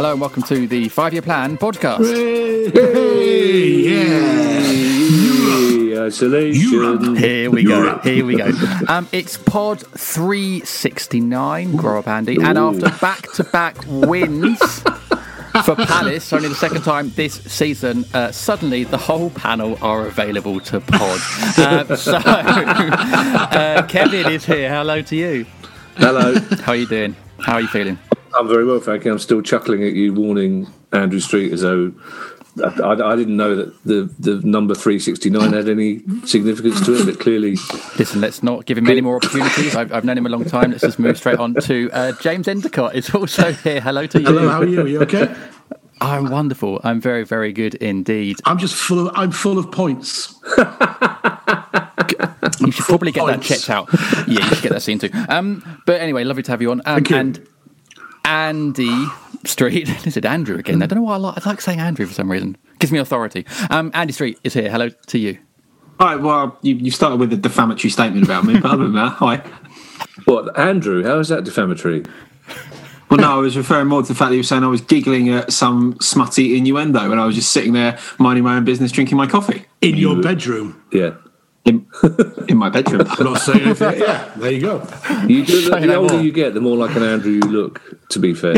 Hello and welcome to the Five Year Plan podcast. Hey, Isolation. Here we go. Here we go. Um, it's pod 369, Grow Up Andy, and after back to back wins for Palace, only the second time this season, uh, suddenly the whole panel are available to pod. Um, so, uh, Kevin is here. Hello to you. Hello. How are you doing? How are you feeling? I'm very well, thank you. I'm still chuckling at you warning Andrew Street as though I, I- I didn't know that the, the number 369 had any significance to it, but clearly Listen, let's not give him any more opportunities. I've, I've known him a long time. Let's just move straight on to uh, James Endicott is also here. Hello to you. Hello, how are you? Are you okay? I'm wonderful. I'm very, very good indeed. I'm just full of I'm full of points. You should probably get that checked out. Yeah, you should get that seen too. Um, but anyway, lovely to have you on. Um, Thank you. And Andy Street. Is it Andrew again? I don't know why I like, I like saying Andrew for some reason. Gives me authority. Um, Andy Street is here. Hello to you. All right, well, you, you started with a defamatory statement about me, but other than that, hi. what Andrew? How is that defamatory? Well, no, I was referring more to the fact that you were saying I was giggling at some smutty innuendo when I was just sitting there minding my own business, drinking my coffee In your bedroom. Yeah, in, in my bedroom. I'm not saying anything. Yeah, there you go. you do. Say The older you get, the more like an Andrew you look. To be fair,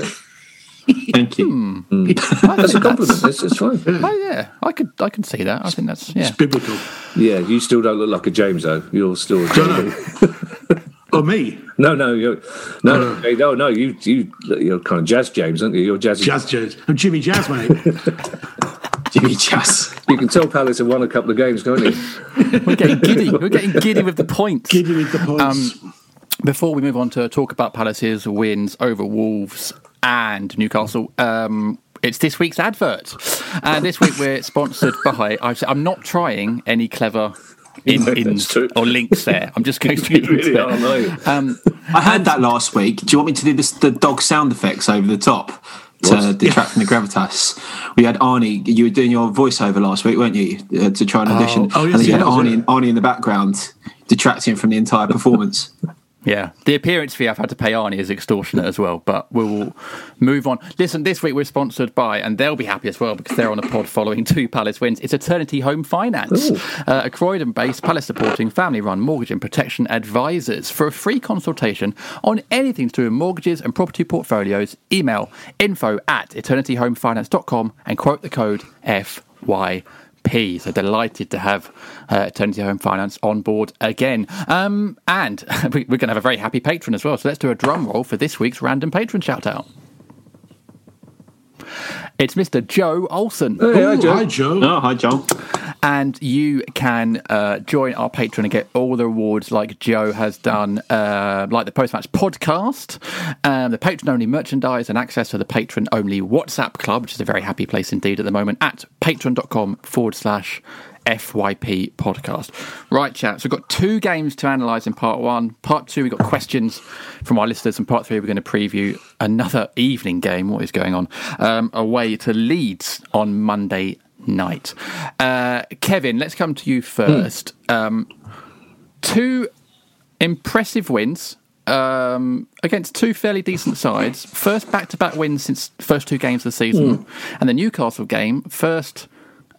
Thank you. Hmm. Hmm. that's a compliment. It's, it's fine. Oh yeah, I could I can see that. I think that's yeah. It's biblical. Yeah, you still don't look like a James though. You're still a James. Or me, No, no, you're, no, no, no, no. You, you, you're kind of jazz James, aren't you? You're jazzy. Jazz James. I'm Jimmy Jazz, mate. Jimmy Chas. You can tell Palace have won a couple of games, can't you? We're getting giddy. We're getting giddy with the points. Giddy with the points. Before we move on to talk about Palace's wins over Wolves and Newcastle, um, it's this week's advert. And this week we're sponsored by. I've- I'm not trying any clever in, No, in or links there. I'm just going to You really into are, it. you? Um, I heard that last week. Do you want me to do this, the dog sound effects over the top to detract from the gravitas? We had Arnie. You were doing your voiceover last week, weren't you, uh, to try and audition? Oh, yes, and then you had Arnie, yeah. Arnie in the background, detracting from the entire performance. Yeah, the appearance fee I've had to pay Arnie is extortionate as well, but we'll move on. Listen, this week we're sponsored by, and they'll be happy as well because they're on a pod following two Palace wins. It's Eternity Home Finance, uh, a Croydon based Palace supporting family run mortgage and protection advisors. For a free consultation on anything to do with mortgages and property portfolios, email info at eternityhomefinance.com and quote the code FY. P. So delighted to have uh, Eternity Home Finance on board again. Um, and we- we're going to have a very happy patron as well. So let's do a drum roll for this week's random patron shout out. It's Mr. Joe Olson. Hey, hi, Joe. hi, Joe. Oh, hi, John. And you can uh, join our Patreon and get all the rewards like Joe has done, uh, like the post match podcast, um, the patron only merchandise, and access to the patron only WhatsApp club, which is a very happy place indeed at the moment, at patreon.com forward slash FYP podcast. Right, chaps, we've got two games to analyse in part one. Part two, we've got questions from our listeners, and part three, we're going to preview another evening game. What is going on? Um, away to Leeds on Monday night. Uh, Kevin, let's come to you first. Um, two impressive wins um, against two fairly decent sides. First back-to-back wins since first two games of the season, and the Newcastle game first.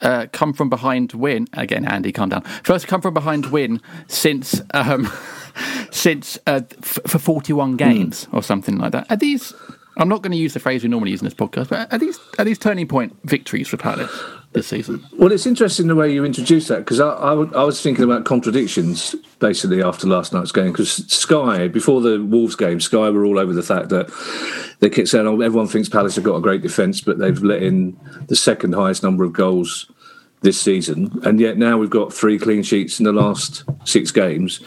Uh, come from behind win again. Andy, calm down. First come from behind win since um, since uh, f- for forty one games or something like that. Are these? I'm not going to use the phrase we normally use in this podcast, but are these are these turning point victories for Palace this season? Well, it's interesting the way you introduced that because I, I, w- I was thinking about contradictions basically after last night's game because Sky, before the Wolves game, Sky were all over the fact that they kept saying, oh, everyone thinks Palace have got a great defence, but they've let in the second highest number of goals this season. And yet now we've got three clean sheets in the last six games.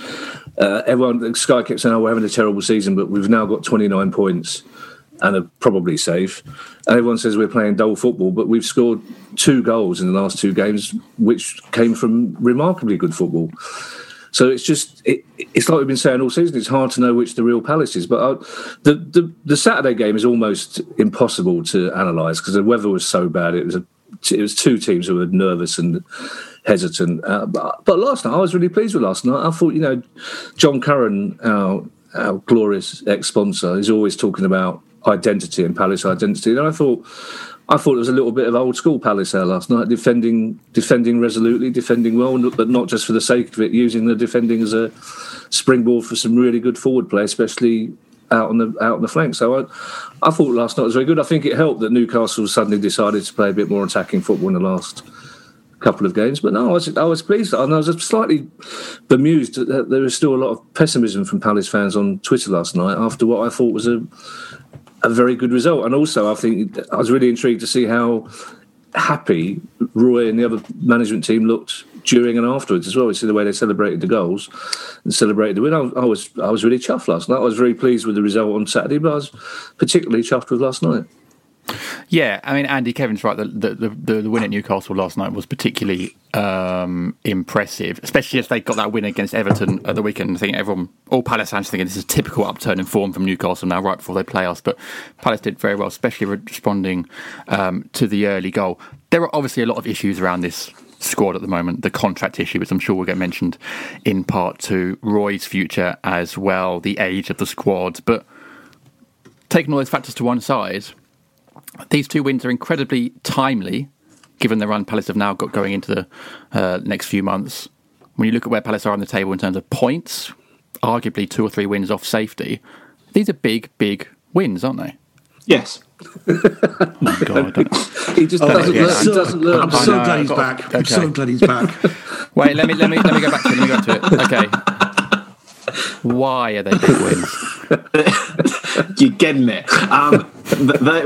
Uh, everyone, Sky kept saying, oh, we're having a terrible season, but we've now got 29 points and are probably safe. And everyone says we're playing dull football, but we've scored two goals in the last two games, which came from remarkably good football. So it's just it, it's like we've been saying all season. It's hard to know which the real Palace is. But I, the, the the Saturday game is almost impossible to analyse because the weather was so bad. It was a it was two teams who were nervous and hesitant. Uh, but, but last night I was really pleased with last night. I thought you know John Curran, our our glorious ex sponsor, is always talking about identity and Palace identity, and I thought. I thought it was a little bit of old school Palace there last night, defending, defending resolutely, defending well, but not just for the sake of it, using the defending as a springboard for some really good forward play, especially out on the out on the flank. So I, I thought last night was very good. I think it helped that Newcastle suddenly decided to play a bit more attacking football in the last couple of games. But no, I was I was pleased, and I was slightly bemused that there was still a lot of pessimism from Palace fans on Twitter last night after what I thought was a a very good result. And also, I think I was really intrigued to see how happy Roy and the other management team looked during and afterwards as well. You see the way they celebrated the goals and celebrated the win. I, I was I was really chuffed last night. I was very pleased with the result on Saturday, but I was particularly chuffed with last night. Yeah, I mean, Andy Kevin's right. The the, the, the win at Newcastle last night was particularly um, impressive, especially as they got that win against Everton at the weekend. I think everyone, all Palace fans, thinking this is a typical upturn in form from Newcastle now, right before they play us. But Palace did very well, especially responding um, to the early goal. There are obviously a lot of issues around this squad at the moment. The contract issue, which I'm sure will get mentioned in part two. Roy's future as well, the age of the squad, but taking all those factors to one side these two wins are incredibly timely, given the run Palace have now got going into the uh, next few months. When you look at where Palace are on the table in terms of points, arguably two or three wins off safety, these are big, big wins, aren't they? Yes. oh My God. He just Oh, doesn't, yeah, learn, I'm So- doesn't learn. I'm so glad I've he's back. I'm so glad he's back. Wait, let me let me let me go back to it. Let me go to it. Okay. Why are they big wins? You're getting it. Um,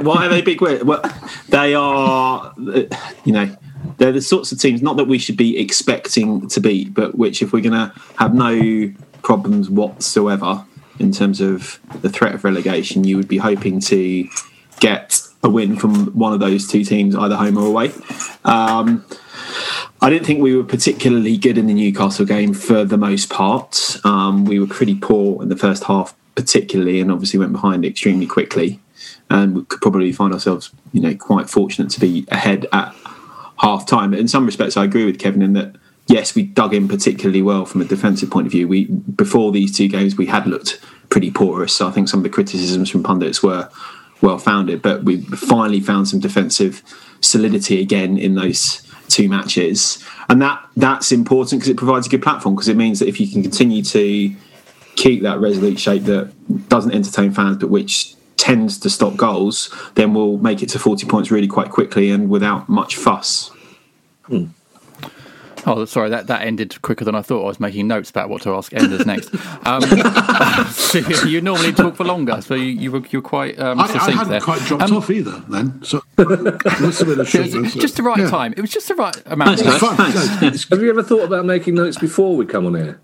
why are they big? wins? Well, they are, uh, you know, they're the sorts of teams not that we should be expecting to beat, but which, if we're going to have no problems whatsoever in terms of the threat of relegation, you would be hoping to get a win from one of those two teams, either home or away. Um, I didn't think we were particularly good in the Newcastle game for the most part. Um, we were pretty poor in the first half, particularly, and obviously went behind extremely quickly. And we could probably find ourselves, you know, quite fortunate to be ahead at half time. In some respects, I agree with Kevin in that yes, we dug in particularly well from a defensive point of view. We before these two games, we had looked pretty porous. So I think some of the criticisms from pundits were well founded, but we finally found some defensive solidity again in those two matches, and that that's important because it provides a good platform because it means that if you can continue to keep that resolute shape that doesn't entertain fans but which tends to stop goals, then we'll make it to 40 points really quite quickly and without much fuss. Hmm. Oh, sorry, that, that ended quicker than I thought. I was making notes about what to ask Enders next. Um, so you normally talk for longer, so you, you were you were quite um, I, I succinct hadn't there. quite dropped Um, off either then. So it must have been a It short was answer. just the right Yeah. time. It was just the right amount. It's of fun. Thanks. No, Have you ever thought about making notes before we come on air?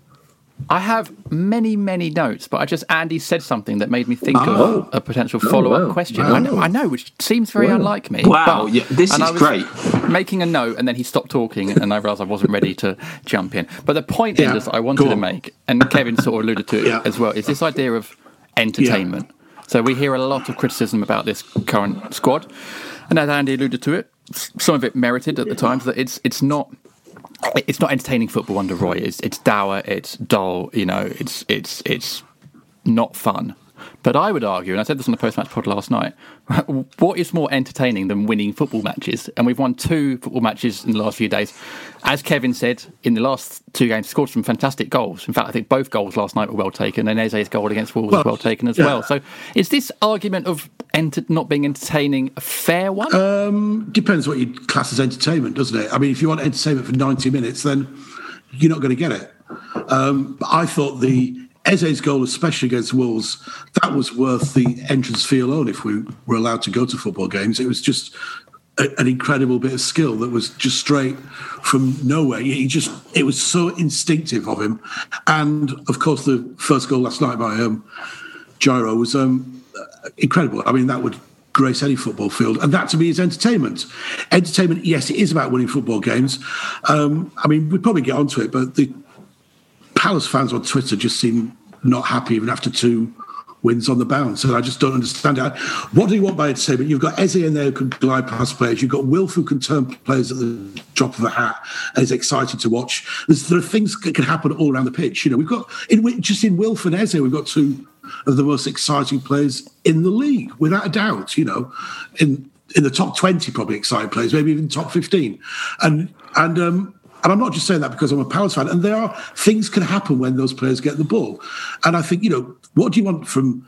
I have many, many notes, but I just Andy said something that made me think Oh. of a potential follow-up oh, wow. question. Wow. I know, I know, which seems very Wow. unlike me. Wow, but- yeah, this is great. making a note, and then he stopped talking, and I realised I wasn't ready to jump in. But the point Yeah, is, that I wanted to make, and Kevin sort of alluded to it Yeah. as well, is this idea of entertainment. So we hear a lot of criticism about this current squad, and as Andy alluded to it, some of it merited at the times that it's it's not it's not entertaining football under Roy. It's it's dour, it's dull. You know, it's it's it's not fun. But I would argue, and I said this on the post-match pod last night, what is more entertaining than winning football matches? And we've won two football matches in the last few days. As Kevin said, in the last two games, scored some fantastic goals. In fact, I think both goals last night were well taken, and Eze's goal against Wolves was Well, well taken as yeah. well. So, is this argument of enter- not being entertaining a fair one? Depends what you class as entertainment, doesn't it? I mean, if you want entertainment for 90 minutes, then you're not going to get it. Um, but I thought the Eze's goal, especially against Wolves, that was worth the entrance fee alone if we were allowed to go to football games. It was just a, an incredible bit of skill that was just straight from nowhere. He just, it was so instinctive of him. And of course, the first goal last night by um, Jairo was um, incredible. I mean, that would grace any football field, and that to me is entertainment. Entertainment, yes, it is about winning football games. Um, I mean, we'd probably get onto it, but the Palace fans on Twitter just seem not happy even after two wins on the bounce. And I just don't understand it. What do you want by entertainment? You've got Eze in there who can glide past players. You've got Wilf who can turn players at the drop of a hat and is exciting to watch. There's, there are things that can happen all around the pitch. You know, we've got in, just in Wilf and Eze, we've got two of the most exciting players in the league, without a doubt. You know, in in the top twenty, probably exciting players, maybe even top fifteen, and and um, and I'm not just saying that because I'm a Palace fan. And there are things can happen when those players get the ball. And I think, you know, what do you want from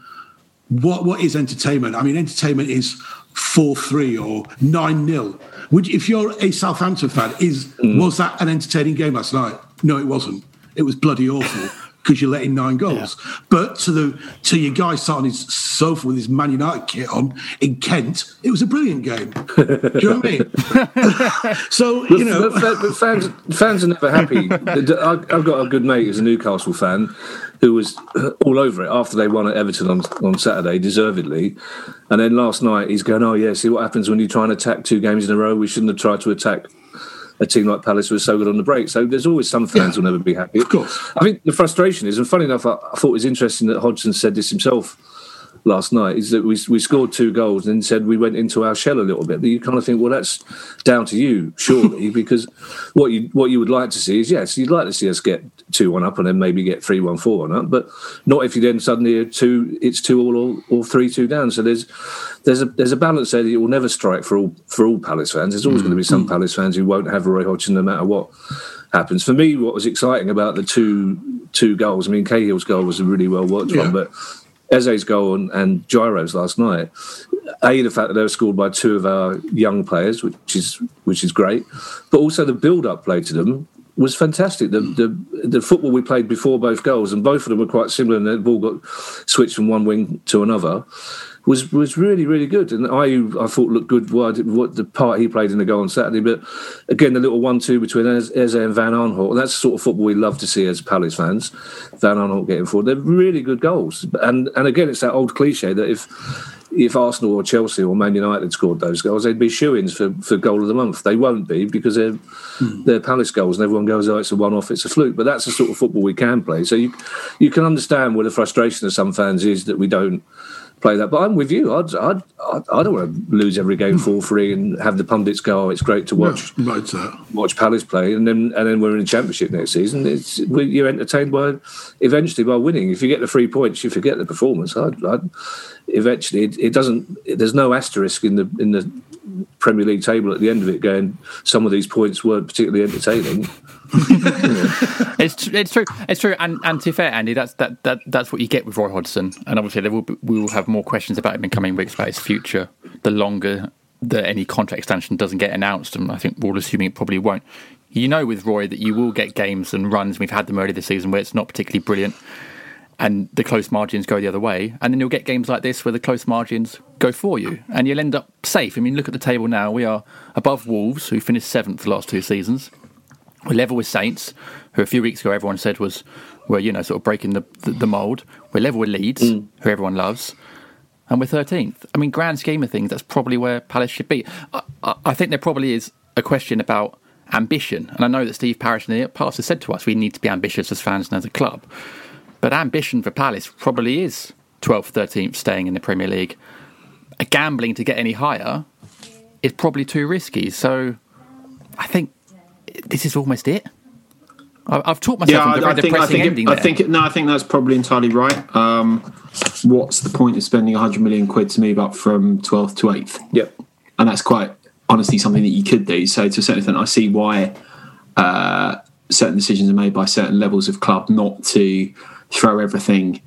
what what is entertainment? I mean, entertainment is four three or nine 0 Which, if you're a Southampton fan, is mm. was that an entertaining game last night? No, it wasn't. It was bloody awful. Because you're letting nine goals, but to the to your guy sat on his sofa with his Man United kit on in Kent, it was a brilliant game. Do you know what I mean? so you know, but, fa- but fans fans are never happy. I've got a good mate who's a Newcastle fan who was uh, all over it after they won at Everton on, on Saturday, deservedly. And then last night he's going, "Oh yeah, see what happens when you try and attack two games in a row. We shouldn't have tried to attack." A team like Palace was so good on the break, so there's always some fans who'll never be happy. Of course. I think the frustration is, and funny enough, I, I thought it was interesting that Hodgson said this himself last night is that we, we scored two goals and said we went into our shell a little bit. But you kind of think, well, that's down to you, surely, because what you what you would like to see is yes, you'd like to see us get two one up and then maybe get three one four one up, but not if you then suddenly are two it's two all or, or three two down. So there's there's a there's a balance there that it will never strike for all for all Palace fans. There's always going to be some mm. Palace fans who won't have Roy Hodgson no matter what happens. For me, what was exciting about the two two goals, I mean, Cahill's goal was a really well worked Yeah. one, but Eze's goal and, and Jairo's last night. A, the fact that they were scored by two of our young players, which is which is great, but also the build-up play to them was fantastic. The, the the football we played before both goals, and both of them were quite similar, and the ball got switched from one wing to another. Was was really really good, and I I thought looked good. What, what the part he played in the goal on Saturday, but again the little one-two between Eze and Van Aanholt, and that's the sort of football we love to see as Palace fans. Van Aanholt getting forward, they're really good goals, and and again it's that old cliche that if if Arsenal or Chelsea or Man United scored those goals, they'd be shoo-ins for, for goal of the month. They won't be because they're hmm. they're Palace goals, and everyone goes, "Oh, it's a one-off, it's a fluke." But that's the sort of football we can play. So you you can understand where the frustration of some fans is that we don't play that. But I'm with you. I'd, I'd, I'd, I don't want to lose every game hmm. four three and have the pundits go, "Oh, it's great to watch." right, watch Palace play, and then and then we're in the Championship next season. It's we, you're entertained by eventually by winning. If you get the three points, you forget the performance. I'd, I'd, eventually, it, it doesn't. There's no asterisk in the in the Premier League table at the end of it. Going, some of these points weren't particularly entertaining. It's it's true. It's true. And and to be fair, Andy, that's that, that that's what you get with Roy Hodgson. And obviously, there will be, we will have more questions about him in coming weeks about his future. The longer that any contract extension doesn't get announced, and I think we're all assuming it probably won't. You know, with Roy, that you will get games and runs. We've had them earlier this season where it's not particularly brilliant, and the close margins go the other way. And then you'll get games like this where the close margins go for you, and you'll end up safe. I mean, look at the table now. We are above Wolves, who finished seventh the last two seasons. We're level with Saints, who a few weeks ago everyone said was were you know sort of breaking the the, the mold. We're level with Leeds, mm. who everyone loves, and we're thirteenth. I mean, grand scheme of things, that's probably where Palace should be. I, I, I think there probably is a question about ambition. And I know that Steve Parish in the past has said to us we need to be ambitious as fans and as a club. But ambition for Palace probably is 12th, 13th, staying in the Premier League. A gambling to get any higher is probably too risky. So I think this is almost it. I- I've talked myself Yeah, into a I, very I think I think ending it, I think it, no, I think that's probably entirely right. Um, what's the point of spending 100 million quid to move up from 12th to 8th? Yep. and that's quite honestly something that you could do. So to a certain extent, I see why uh, certain decisions are made by certain levels of club not to throw everything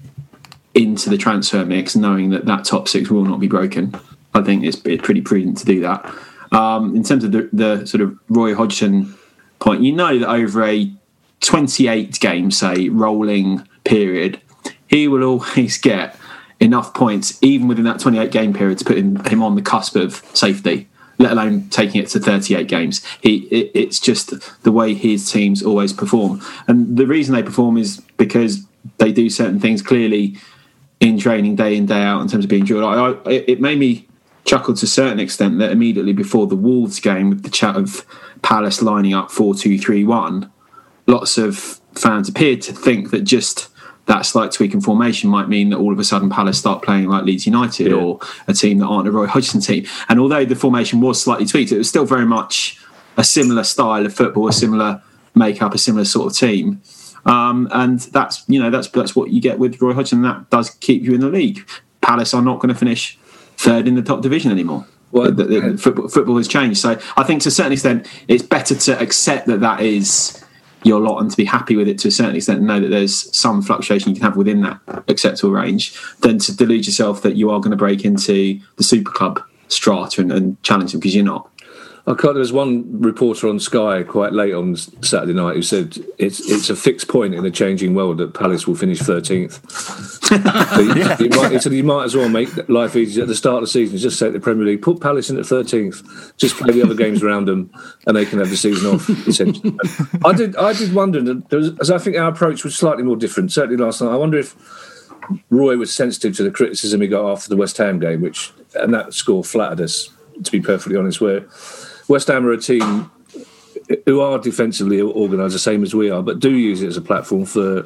into the transfer mix, knowing that that top six will not be broken. I think it's, it's pretty prudent to do that. Um, in terms of the, the sort of Roy Hodgson point, you know that over a 28 game, say, rolling period, he will always get enough points, even within that 28 game period, to put him, him on the cusp of safety, let alone taking it to 38 games. He, it, it's just the way his teams always perform. And the reason they perform is because they do certain things clearly in training day in, day out in terms of being drilled. I, I, it made me chuckle to a certain extent that immediately before the Wolves game, with the chat of Palace lining up 4 2 3 1, lots of fans appeared to think that just that slight tweak in formation might mean that all of a sudden Palace start playing like Leeds United Yeah. or a team that aren't a Roy Hodgson team. And although the formation was slightly tweaked, it was still very much a similar style of football, a similar makeup, a similar sort of team. Um, and that's you know that's that's what you get with Roy Hodgson. That does keep you in the league. Palace are not going to finish third in the top division anymore. Well, the, the- football, football has changed. So I think to a certain extent, it's better to accept that that is your lot and to be happy with it to a certain extent and know that there's some fluctuation you can have within that acceptable range than to delude yourself that you are going to break into the super club strata and, and challenge them because you're not. I there was one reporter on Sky quite late on Saturday night who said it's it's a fixed point in a changing world that Palace will finish 13th. you, might, he said you might as well make life easy at the start of the season. Just say the Premier League, put Palace in at 13th, just play the other games around them, and they can have the season off. Essentially. I did I did wonder, that was, as I think our approach was slightly more different. Certainly last night, I wonder if Roy was sensitive to the criticism he got after the West Ham game, which and that score flattered us. To be perfectly honest, where West Ham are a team who are defensively organised the same as we are, but do use it as a platform for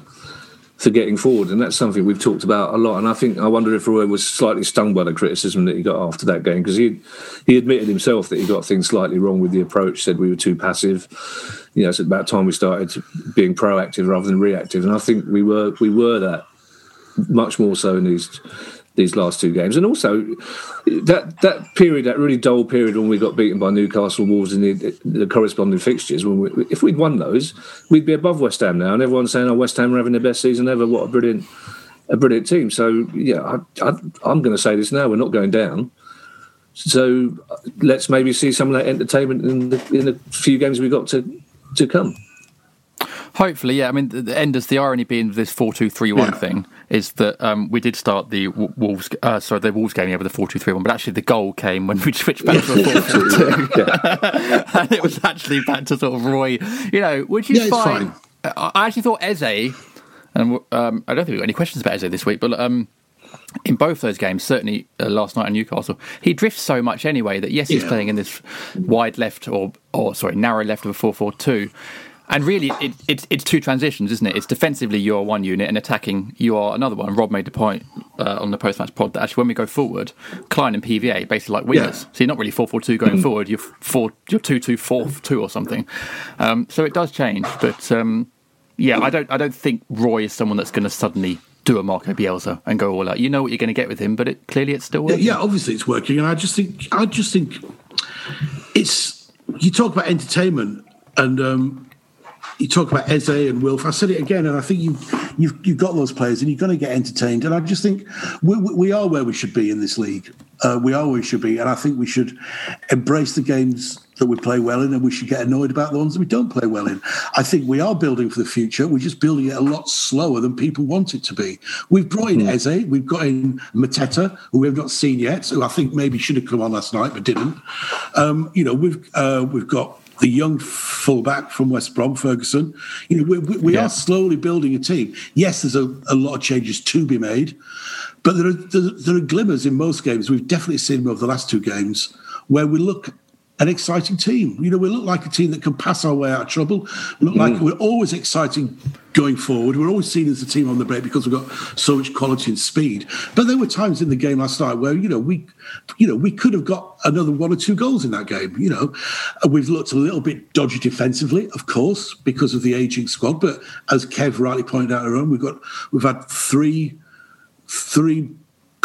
for getting forward, and that's something we've talked about a lot. And I think I wonder if Roy was slightly stung by the criticism that he got after that game because he he admitted himself that he got things slightly wrong with the approach. Said we were too passive. You know, it's about time we started being proactive rather than reactive, and I think we were we were that much more so in these these last two games, and also that that period, that really dull period when we got beaten by Newcastle Wolves in the, the corresponding fixtures. When we, if we'd won those, we'd be above West Ham now, and everyone's saying, "Oh, West Ham are having their best season ever. What a brilliant, a brilliant team." So yeah, I, I'm going to say this now: we're not going down. So let's maybe see some of that entertainment in the in the few games we got to to come. Hopefully, yeah. I mean, the, the Enders, the irony being this four-two-three-one Yeah. thing is that um, we did start the Wolves, uh, sorry, the Wolves game with a four-two-three-one, but actually the goal came when we switched back to a Yeah. and it was actually back to sort of Roy. You know, which is Yeah, fine. fine. I actually thought Eze, and um, I don't think we've got any questions about Eze this week, but um, in both those games, certainly uh, last night in Newcastle, he drifts so much anyway that yes, he's Yeah. playing in this wide left or or sorry narrow left of a four-four-two. And really, it, it's it's two transitions, isn't it? It's defensively you are one unit, and attacking you are another one. Rob made the point uh, on the post-match pod that actually when we go forward, Clyne and PVA basically like wingers. Yeah. So you're not really four-four-two going forward. You're four, you're two-two-four-two or something. Um, so it does change, but um, yeah, I don't I don't think Roy is someone that's going to suddenly do a Marco Bielsa and go all out. You know what you're going to get with him, but it, clearly it's still Yeah, working. yeah, obviously it's working, and I just think I just think it's you talk about entertainment and um, you talk about Eze and Wilf. I said it again, and I think you you've you've got those players, and you're going to get entertained. And I just think we, we are where we should be in this league. Uh, we are where we should be, and I think we should embrace the games that we play well in, and we should get annoyed about the ones that we don't play well in. I think we are building for the future. We're just building it a lot slower than people want it to be. We've brought in Eze, we've got in Mateta, who we've not seen yet, who I think maybe should have come on last night but didn't. Um, you know, we've uh, we've got the young fullback from West Brom, Ferguson. You know, we, we, we Yeah. are slowly building a team. Yes, there's a, a lot of changes to be made, but there are, there, there are glimmers in most games. We've definitely seen them over the last two games where we look an exciting team. You know, we look like a team that can pass our way out of trouble. We look like mm. we're always exciting going forward. We're always seen as a team on the break because we've got so much quality and speed. But there were times in the game last night where you know we, you know, we could have got another one or two goals in that game. You know, we've looked a little bit dodgy defensively, of course, because of the aging squad. But as Kev rightly pointed out earlier on, we've got we've had three three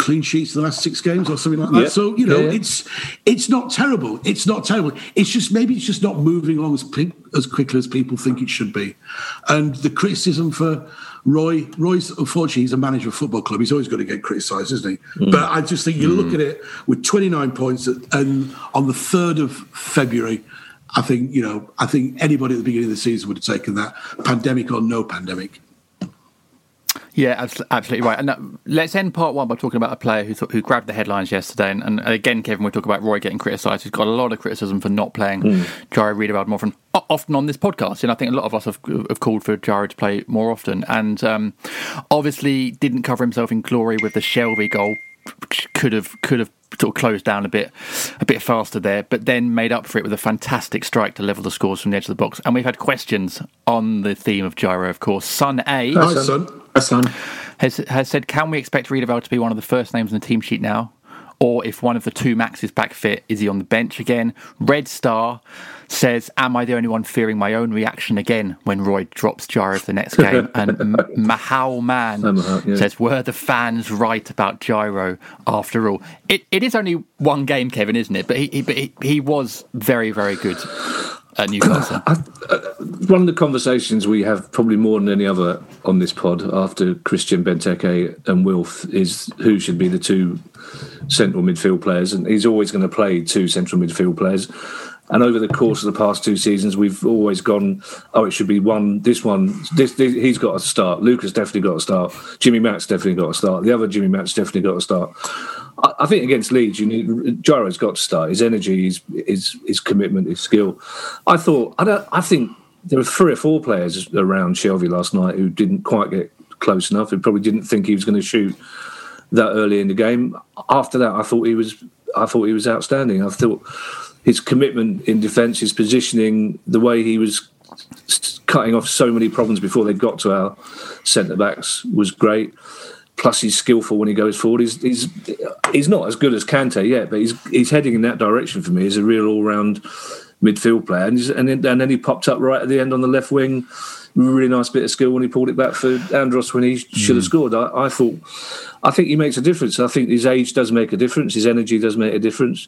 clean sheets in the last six games or something like that. Yeah. So you know, Yeah, yeah. it's it's not terrible. It's not terrible. It's just maybe it's just not moving along as quick, as quickly as people think it should be. And the criticism for Roy, Roy's unfortunately he's a manager of a football club. He's always going to get criticised, isn't he? Hmm. But I just think you hmm. look at it with 29 points and on the third of February. I think you know. I think anybody at the beginning of the season would have taken that, pandemic or no pandemic. Yeah, absolutely right. And uh, let's end part one by talking about a player who who grabbed the headlines yesterday. And, and again, Kevin, we talk about Roy getting criticised. He's got a lot of criticism for not playing Hmm. Jairo Riedewald more often, often on this podcast. And I think a lot of us have, have called for Jairo to play more often. And um, obviously, didn't cover himself in glory with the Shelvey goal. which Could have could have sort of closed down a bit a bit faster there, but then made up for it with a fantastic strike to level the scores from the edge of the box. And we've had questions on the theme of Jairo, of course. Son A Hi, son. That's son. has, has said, can we expect Riedewald to be one of the first names on the team sheet now? Or if one of the two Maxes back fit, is he on the bench again? Red Star says, am I the only one fearing my own reaction again when Roy drops Jairo for the next game? And M- Mahal Man yeah. says, were the fans right about Jairo after all? It, it is only one game, Kevin, isn't it? But he, he, but he, he was very, very good at Newcastle. Uh, one of the conversations we have probably more than any other on this pod after Christian Benteke and Wilf is who should be the two central midfield players, and he's always going to play two central midfield players. And over the course of the past two seasons, we've always gone, oh, it should be one. This one, this, this he's got to start. Luka's definitely got to start. Jimmy Mac's definitely got to start. The other Jimmy Mac's definitely got to start. I, think against Leeds, you need Jairo's got to start. His energy, his his, his commitment, his skill. I thought, I don't, I think there were three or four players around Shelvey last night who didn't quite get close enough. Who probably didn't think he was going to shoot that early in the game. After that, I thought he was, I thought he was outstanding. I thought his commitment in defence, his positioning, the way he was cutting off so many problems before they got to our centre backs was great. Plus, he's skillful when he goes forward. He's he's he's not as good as Kante yet, but he's he's heading in that direction for me. He's a real all round midfield player, and he's, and then, and then he popped up right at the end on the left wing. Really nice bit of skill when he pulled it back for Andros when he should have mm. scored. I, I thought, I think he makes a difference. I think his age does make a difference. His energy does make a difference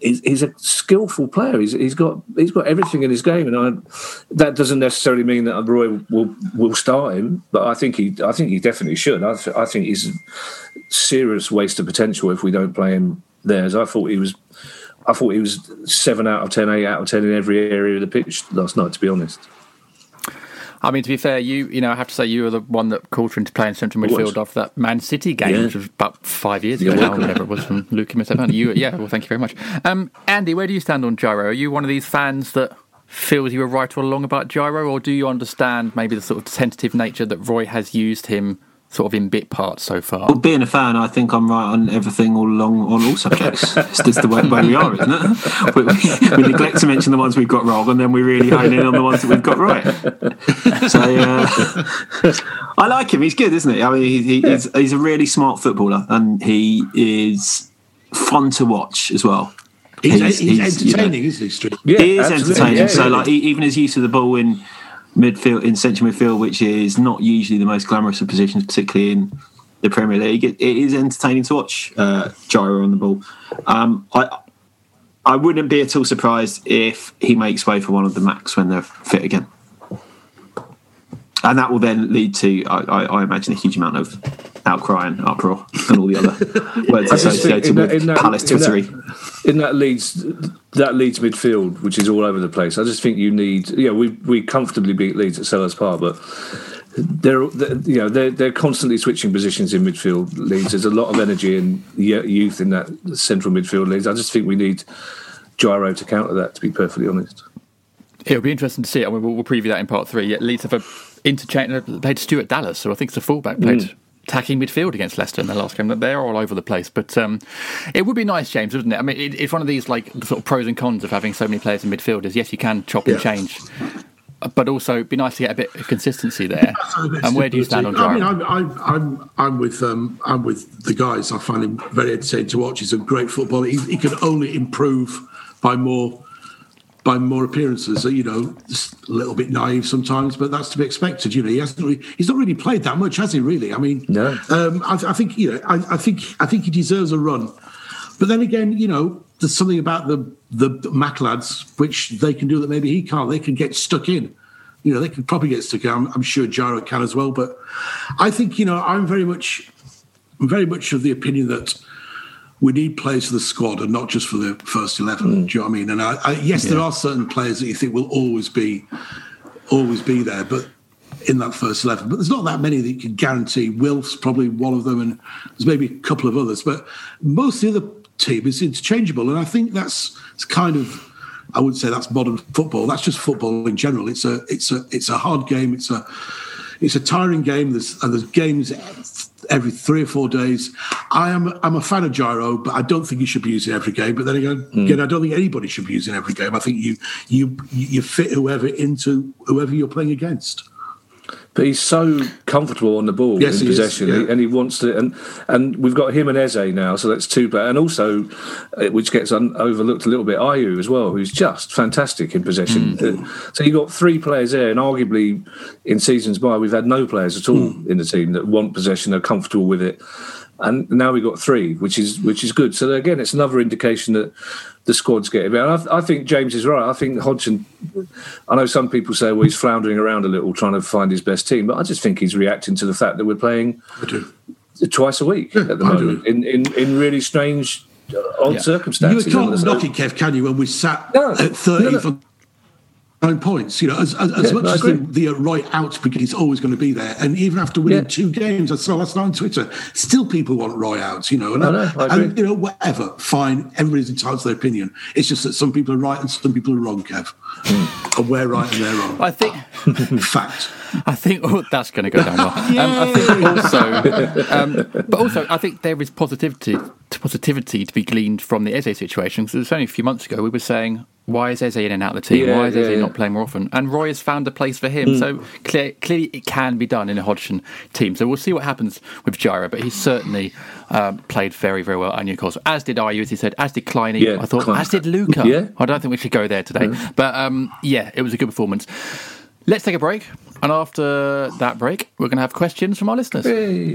he's, he's a skillful player. He's, he's got he's got everything in his game, and I, that doesn't necessarily mean that Roy will will start him, but I think he I think he definitely should. I, th- I think he's a serious waste of potential if we don't play him there. As I thought he was. I thought he was seven out of ten, eight out of ten in every area of the pitch last night. To be honest, I mean, to be fair, you you know, I have to say you were the one that called for him to play in central midfield off that Man City game, Yeah. which was about five years ago now, whatever it was from Luke Mustafani. You, yeah, well, thank you very much. Um, Andy, where do you stand on Jairo? Are you one of these fans that feels you were right all along about Jairo, or do you understand maybe the sort of tentative nature that Roy has used him sort of in bit parts so far? Well, being a fan, I think I'm right on everything all along on all subjects. it's just the way, way we are, isn't it? We, we, we neglect to mention the ones we've got wrong, and then we really hone in on the ones that we've got right. So uh, I like him. He's good, isn't he? I mean, he, he, he's, he's a really smart footballer, and he is fun to watch as well. He's, He's- he's, he's, you know, entertaining, isn't he, Street? yeah, he is absolutely. entertaining. Yeah, so, yeah. like, even his use of the ball in midfield, in central midfield, which is not usually the most glamorous of positions, particularly in the Premier League, it, it is entertaining to watch. Uh, Jairo on the ball. Um, I I wouldn't be at all surprised if he makes way for one of the Max when they're fit again. And that will then lead to, I, I, I imagine, a huge amount of outcry and uproar and all the other words I just think associated in that- with in that- Palace in that- Twittery. in that leads that leads midfield, which is all over the place. I just think you need. Yeah, we we comfortably beat Leeds at Selhurst Park, but they're, they're you know they're they're constantly switching positions in midfield. Leeds. There's a lot of energy and youth in that central midfield. Leeds. I just think we need Jairo to counter that. To be perfectly honest. It'll be interesting to see. I mean, we'll, we'll preview that in part three. Yeah, Leeds have a interchange. Played Stuart Dallas, so I think it's a fullback. Played attacking midfield against Leicester in the last game. They're all over the place, but um, it would be nice, James, wouldn't it? I mean, it, it's one of these like sort of pros and cons of having so many players in midfield. Is yes, you can chop and change, but also it'd be nice to get a bit of consistency there. and where do you stand on I mean, I'm, I'm, I'm, I'm with, um, I'm with the guys. I find him very entertaining to watch. He's a great footballer. He, he can only improve by more, by more appearances. You know, a little bit naive sometimes, but that's to be expected. You know, he hasn't. Really, he's not really played that much, has he? Really? I mean, No. Um, I, I think you know. I, I think I think he deserves a run. But then again, you know, there's something about the the Mac lads which they can do that maybe he can't. They can get stuck in. You know, they could probably get stuck in. I'm, I'm sure Jairo can as well. But I think you know, I'm very much, I'm very much of the opinion that we need players for the squad and not just for the first eleven. Hmm. Do you know what I mean? And I, I, yes, there are certain players that you think will always be, always be there, but in that first 11. But there's not that many that you can guarantee. Wilf's probably one of them, and there's maybe a couple of others. But most of the other team is interchangeable. And I think that's it's kind of, I wouldn't say that's modern football. That's just football in general. It's a, it's a, it's a hard game. It's a, it's a tiring game. There's, and there's games every three or four days. I am I'm a fan of Jairo, but I don't think you should be using every game. But then again, hmm. again, I don't think anybody should be using every game. I think you you you fit whoever into whoever you're playing against. But he's so comfortable on the ball Yes, in he is, possession, yeah. and he wants to. And and we've got him and Eze now, so that's two. But and also, which gets un, overlooked a little bit, Ayew as well, who's just fantastic in possession. Uh, so you have got three players there, and arguably in seasons by we've had no players at all in the team that want possession, are comfortable with it. And now we've got three, which is which is good. So again, it's another indication that the squad's getting better. And I, I think James is right. I think Hodgson. I know some people say, well, he's floundering around a little, trying to find his best team. But I just think he's reacting to the fact that we're playing I do. twice a week at the moment in, in, in really strange, uh, odd Yeah. You circumstances. can't knock it, Kev, can you? When we sat No, at 30 no, no. for nine points, you know, as, as, as Yeah, much no, as the, agree. the uh, right out brigade is always going to be there, and even after winning Yeah. two games, I saw last night on Twitter, still people want Roy out, you know, and, I know, I and you know, whatever, fine, everybody's entitled to their opinion. It's just that some people are right and some people are wrong, Kev, Hmm. and we're right and they're wrong. I think Fact. I think oh, that's going to go down well. Um, I think also, um, but also, I think there is positivity to positivity to be gleaned from the Eze situation. Because it was only a few months ago we were saying, why is Eze in and out of the team? Yeah, why is Eze yeah. not playing more often? And Roy has found a place for him. So clear, clearly, it can be done in a Hodgson team. So we'll see what happens with Jairo. But he's certainly um, played very, very well at Newcastle. As did Ayew, as he said. As did Clyney. Yeah, I thought. As did Luca. Yeah. I don't think we should go there today. But um, yeah, it was a good performance. Let's take a break. And after that break, we're going to have questions from our listeners. Hey.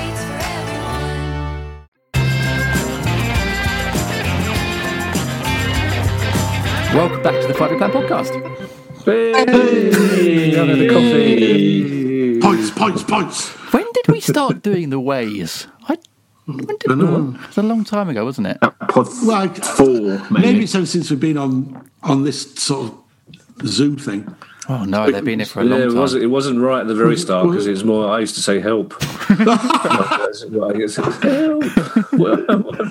Welcome back to the Five Year Plan podcast. Hey. Another the coffee. Points, points, points. When did we start doing the ways? I, when did we, it was a long time ago, wasn't it? Pod Like, four, maybe. Maybe it's ever since we've been on on this sort of Zoom thing. Oh no, they've been here for a long Yeah, it wasn't. It wasn't right at the very start because it's more. I used to say help. Well, I guess it's, help. What,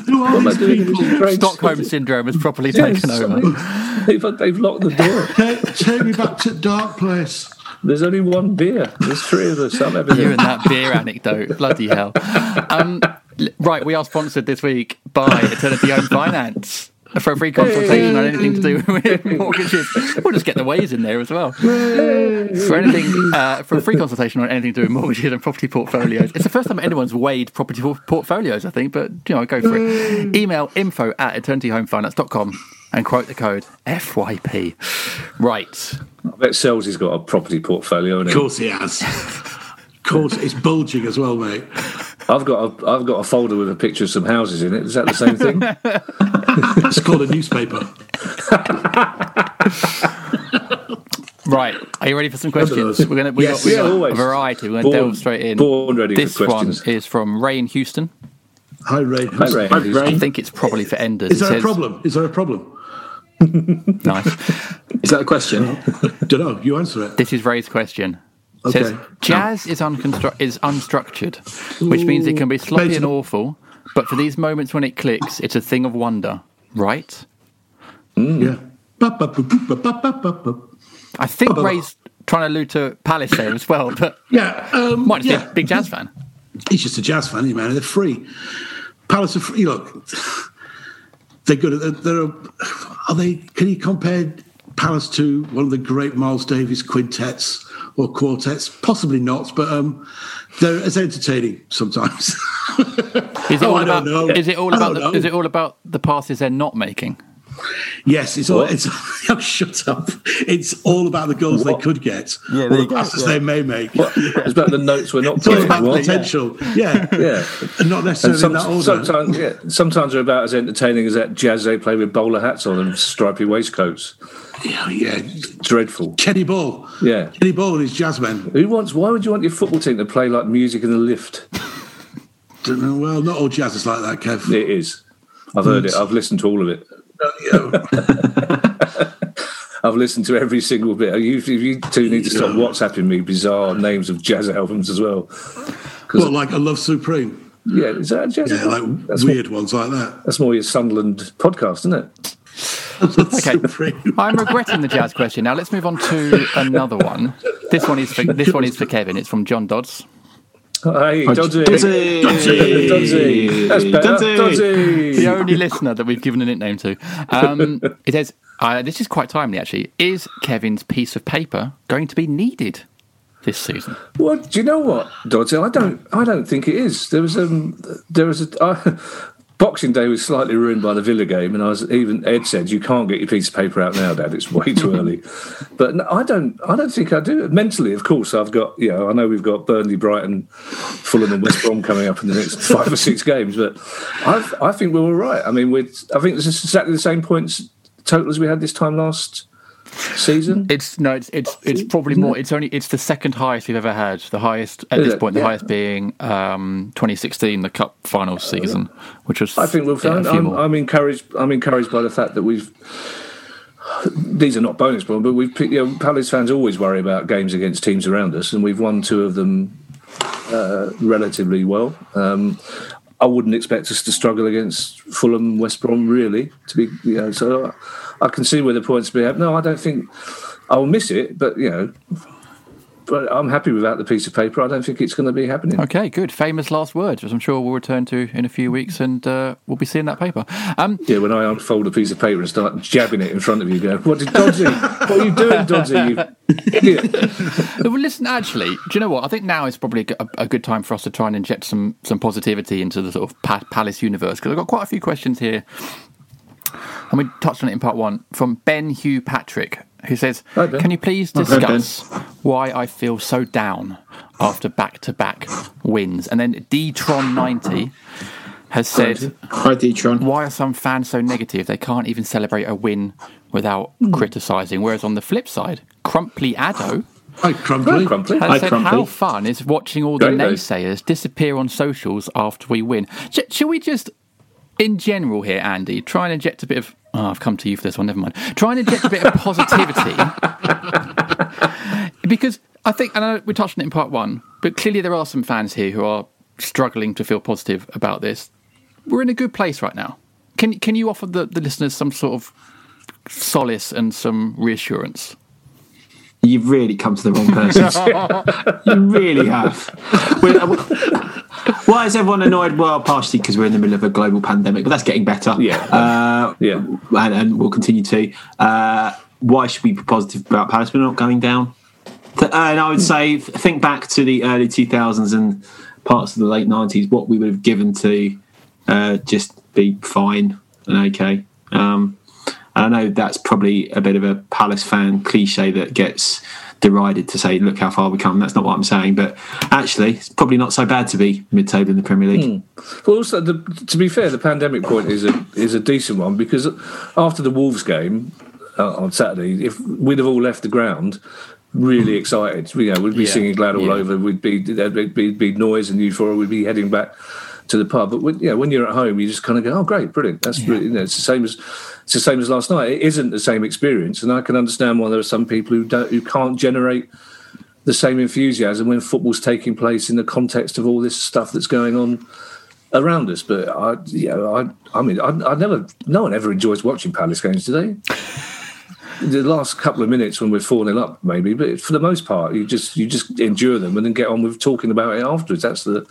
Who are what am I these doing? people? Strange Stockholm syndrome has properly Yes. taken over. They've, they've locked the door. Take, take me back to dark place. There's only one beer. There's three of us. I'm having You a and that beer anecdote, bloody hell. Um, right, we are sponsored this week by Eternity Home Finance. For a free consultation on anything to do with mortgages, we'll just get the ways in there as well. For anything, uh, for a free consultation on anything to do with mortgages and property portfolios. It's the first time anyone's weighed property portfolios, I think, but you know, go for it. Email info at eternityhomefinance.com and quote the code FYP. Right. I bet Sells has got a property portfolio. Of course he has. Of course, it's bulging as well, mate. I've got a I've got a folder with a picture of some houses in it. Is that the same thing? It's called a newspaper. Right, are you ready for some questions? We're gonna we Yes. got, we Yeah, got always. a variety. We're gonna Born- delve straight in. born ready for this questions. one is from Ray in Houston. Hi, Ray. Hi, Ray. Hi, Ray. I think it's probably for Enders. Is It there a says- problem? Is there a problem? Nice. Is that a question? Don't know. You answer it. This is Ray's question. It Okay. Says jazz is unconstru- is unstructured, which means it can be sloppy Major- and awful. But for these moments when it clicks, it's a thing of wonder, right? Yeah. Ba, ba. I think Ray's trying to allude to Palace there as well, but Yeah. Um, might just yeah. be a big jazz fan. He's just a jazz fan, you man. They're free. Palace are free. Look, they're good. They're, they're are they? Can you compare Palace to one of the great Miles Davis quintets or quartets? Possibly not, but um, they're as entertaining sometimes. Is it Oh, all about? don't. Is it all about? The, is it all about the passes they're not making? Yes, it's all. What? It's oh, shut up. It's all about the goals What? they could get, Yeah, or the passes yeah. they may make. It's about the notes we're not It's all playing. about potential. Yeah, Yeah. and not And necessarily some, that order. sometimes, yeah, sometimes they're about as entertaining as that jazz they play with bowler hats on and stripy waistcoats. yeah, yeah. Dreadful. Kenny Ball. Yeah. Kenny Ball and his jazzmen. Who wants? Why would you want your football team to play like music in the lift? Don't know. Well, not all jazz is like that, Kev. It is. I've heard it. I've listened to all of it. I've listened to every single bit. You, you two need to stop WhatsApping me bizarre names of jazz albums as well. well, like a Love Supreme. Yeah, is that a jazz? Yeah, album? like that's weird ones like that. That's more your Sunderland podcast, isn't it? Okay. Supreme. I'm regretting the jazz question. Now let's move on to another one. This one is for this one is for Kevin. It's from John Dodds. Hey, Dodgy. Dodgy. Dodgy. That's better. Dodgy. Dodgy. The only listener that we've given a nickname to. Um, it says, uh, "This is quite timely, actually. Is Kevin's piece of paper going to be needed this season?" Well, do you know what, Dodgy? I don't. I don't think it is. There was um. There was a. Uh, Boxing Day was slightly ruined by the Villa game, and I was even Ed said you can't get your piece of paper out now, Dad. It's way too hmm. early. But no, I don't. I don't think I do. Mentally, of course, I've got. You know, I know we've got Burnley, Brighton, Fulham, and West Brom coming up in the next five or six games, but I've, I think we're all right. I mean, we're. I think this is exactly the same points total as we had this time last season. It's no, it's it's it's probably more. It's only it's the second highest we've ever had. The highest at Is this it? point, the Yeah. highest being um, 2016, the cup final season, which was I think we'll yeah, find. a few I'm, more. I'm encouraged. I'm encouraged by the fact that we've. These are not bonus points, but we've. You know, Palace fans always worry about games against teams around us, and we've won two of them uh, relatively well. Um, I wouldn't expect us to struggle against Fulham, West Brom, really. To be, you know, so I, can see where the points be. No, I don't think I'll miss it, but you know, but I'm happy without the piece of paper. I don't think it's going to be happening. Okay, good. Famous last words, which I'm sure we'll return to in a few weeks, and uh, we'll be seeing that paper. Um, Yeah, when I unfold a piece of paper and start jabbing it in front of you, go, "What did Dodgy? what are you doing, Dodgy? You idiot!" well, listen, actually, do you know what? I think now is probably a, good- a good time for us to try and inject some some positivity into the sort of pa- Palace universe because I've got quite a few questions here, and we touched on it in part one from Ben Hugh Patrick, who says, "Can you please discuss why I feel so down after back to back wins?" And then Dtron ninety has said. Hi, Detron. Why are some fans so negative they can't even celebrate a win without hmm. criticising? Whereas on the flip side, Crumply Addo Hi, Crumply. Crumply. has said, Crumply. "How fun is watching all the naysayers disappear on socials after we win?" Sh- shall we just, in general, here, Andy, try and inject a bit of? Oh, I've come to you for this one. Never mind. Try and inject a bit of positivity, because I think, and I we touched on it in part one, but clearly there are some fans here who are struggling to feel positive about this. We're in a good place right now. Can can you offer the, the listeners some sort of solace and some reassurance? You've really come to the wrong person. you really have. We're- uh, Why is everyone annoyed? Well, partially because we're in the middle of a global pandemic, but that's getting better. Yeah. Uh, Yeah. and, and we'll continue to. Uh, why should we be positive about Palace? We're not going down. Th- And I would say, think back to the early 2000s and parts of the late 90s, what we would have given to uh, just be fine and okay. Um, and I know that's probably a bit of a Palace fan cliche that gets derided to say, look how far we come. That's not what I'm saying. But actually, it's probably not so bad to be mid table in the Premier League. Well, also, the, to be fair, the pandemic point is a is a decent one because after the Wolves game, uh, on Saturday, if we'd have all left the ground really excited, you know, we'd be Yeah, singing glad all yeah. over. We'd be there'd be, be noise and euphoria. We'd be heading back to the pub. But when, you know, when you're at home, you just kind of go, "Oh, great, brilliant." That's really, you know, it's the same as it's the same as last night. It isn't the same experience, and I can understand why there are some people who don't who can't generate the same enthusiasm when football's taking place in the context of all this stuff that's going on around us. But I, you know, I, I mean, I, I never, no one ever enjoys watching Palace games, they? The last couple of minutes when we're four 0 up, maybe, but for the most part, you just you just endure them and then get on with talking about it afterwards. That's the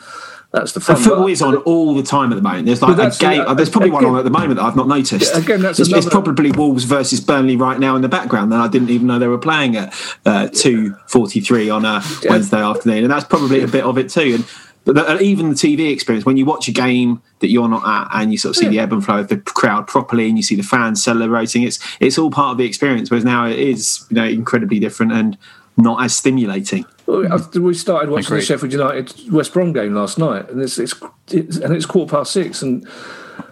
that's the fun. And football But- is on all the time at the moment. There's like a game. uh, there's probably one on at the moment that I've not noticed. Yeah, again, that's it's, it's probably Wolves versus Burnley right now in the background. And I didn't even know they were playing at uh, two forty three on a Wednesday afternoon, and that's probably a bit of it too. And but the, uh, even the TV experience when you watch a game that you're not at and you sort of see the ebb and flow of the crowd properly, and you see the fans celebrating, it's it's all part of the experience. Whereas now it is you know incredibly different and not as stimulating. Well, we started watching the Sheffield United West Brom game last night, and it's, it's, it's and it's quarter past six, and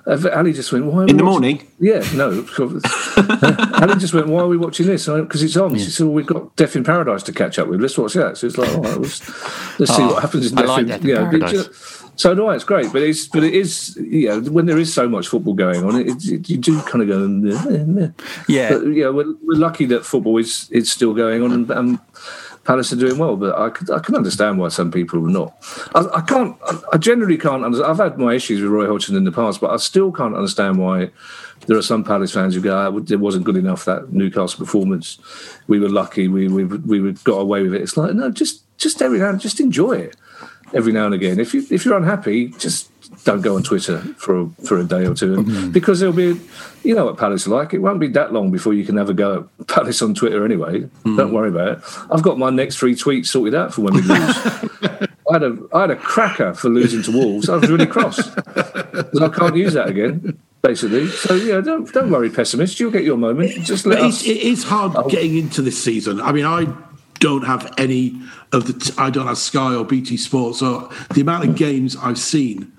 Uh, Ali just went, "Why?" Are we In the watching-" morning? Yeah, no. Ali just went, "Why are we watching this?" Because it's on. She said, well, "We've got Death in Paradise to catch up with. Let's watch that." So it's like, "All right, let's, let's see Oh, what happens." In I Death like in, Death in you know, but, Paradise. you know, So do I. It's great, but it's but it is you know when there is so much football going on, it, it, you do kind of go. "Meh, meh." Yeah. But, you know, we're, we're lucky that football is is still going on and. and Palace are doing well, but I, could, I can understand why some people are not. I, I can't. I, I generally can't. Under, I've had my issues with Roy Hodgson in the past, but I still can't understand why there are some Palace fans who go, "Ah, "It wasn't good enough that Newcastle performance. We were lucky. We we we got away with it." It's like no, just just every now, just enjoy it every now and again. If you if you're unhappy, just don't go on Twitter for a, for a day or two, and, mm-hmm. because there'll be, you know what Palace like. It won't be that long before you can have a go at Palace on Twitter anyway. Don't mm-hmm. worry about it. I've got my next three tweets sorted out for when we lose. I had a I had a cracker for losing to Wolves. I was really cross. 'Cause I can't use that again. Basically, so yeah, don't don't worry, pessimist. You'll get your moment. Just let us. it's, it is hard getting into this season. I mean, I don't have any of the. T- I don't have Sky or BT Sports. So the amount of games I've seen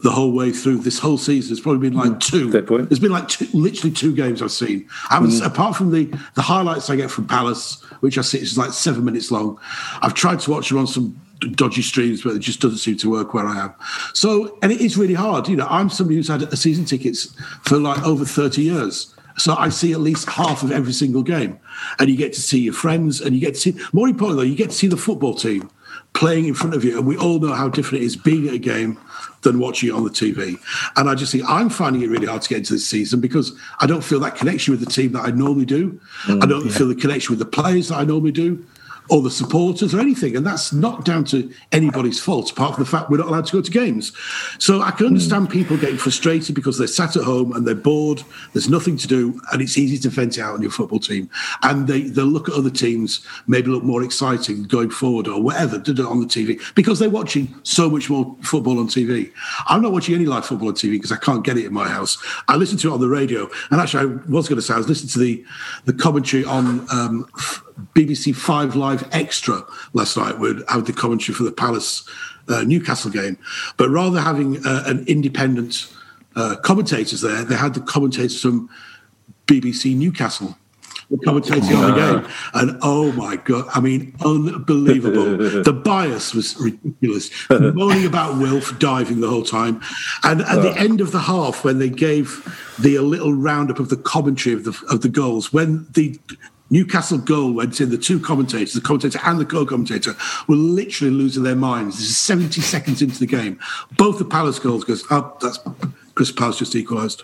the whole way through this whole season has probably been like mm. two. Fair point. There's been like two, literally two games I've seen. I haven't, mm. apart from the the highlights I get from Palace, which I see is like seven minutes long. I've tried to watch them on some dodgy streams, but it just doesn't seem to work where I am. So, and it is really hard. You know, I'm somebody who's had a season tickets for like over 30 years. So I see at least half of every single game. And you get to see your friends and you get to see, more importantly, you get to see the football team playing in front of you. And we all know how different it is being at a game than watching it on the TV. And I just think I'm finding it really hard to get into this season because I don't feel that connection with the team that I normally do. I mm, don't feel the connection with the players that I normally do. Or the supporters or anything, and that's not down to anybody's fault, apart from the fact we're not allowed to go to games. So I can understand people getting frustrated because they're sat at home and they're bored. There's nothing to do, and it's easy to vent it out on your football team. And they they look at other teams, maybe look more exciting going forward or whatever on the TV because they're watching so much more football on TV. I'm not watching any live football on TV because I can't get it in my house. I listen to it on the radio, and actually, I was going to say I was listening to the the commentary on. Um, BBC Five Live Extra last night would have the commentary for the Palace uh, Newcastle game, but rather having uh, an independent uh, commentators there, they had the commentators from BBC Newcastle. Commentating on the game, and oh my god! I mean, unbelievable. the bias was ridiculous. Moaning about Wilf diving the whole time, and at the end of the half, when they gave the little roundup of the commentary of the of the goals, when the Newcastle goal went in. The two commentators, the commentator and the co-commentator, were literally losing their minds. This is 70 seconds into the game. Both the Palace goals goes, oh, that's Chris Palace just equalised.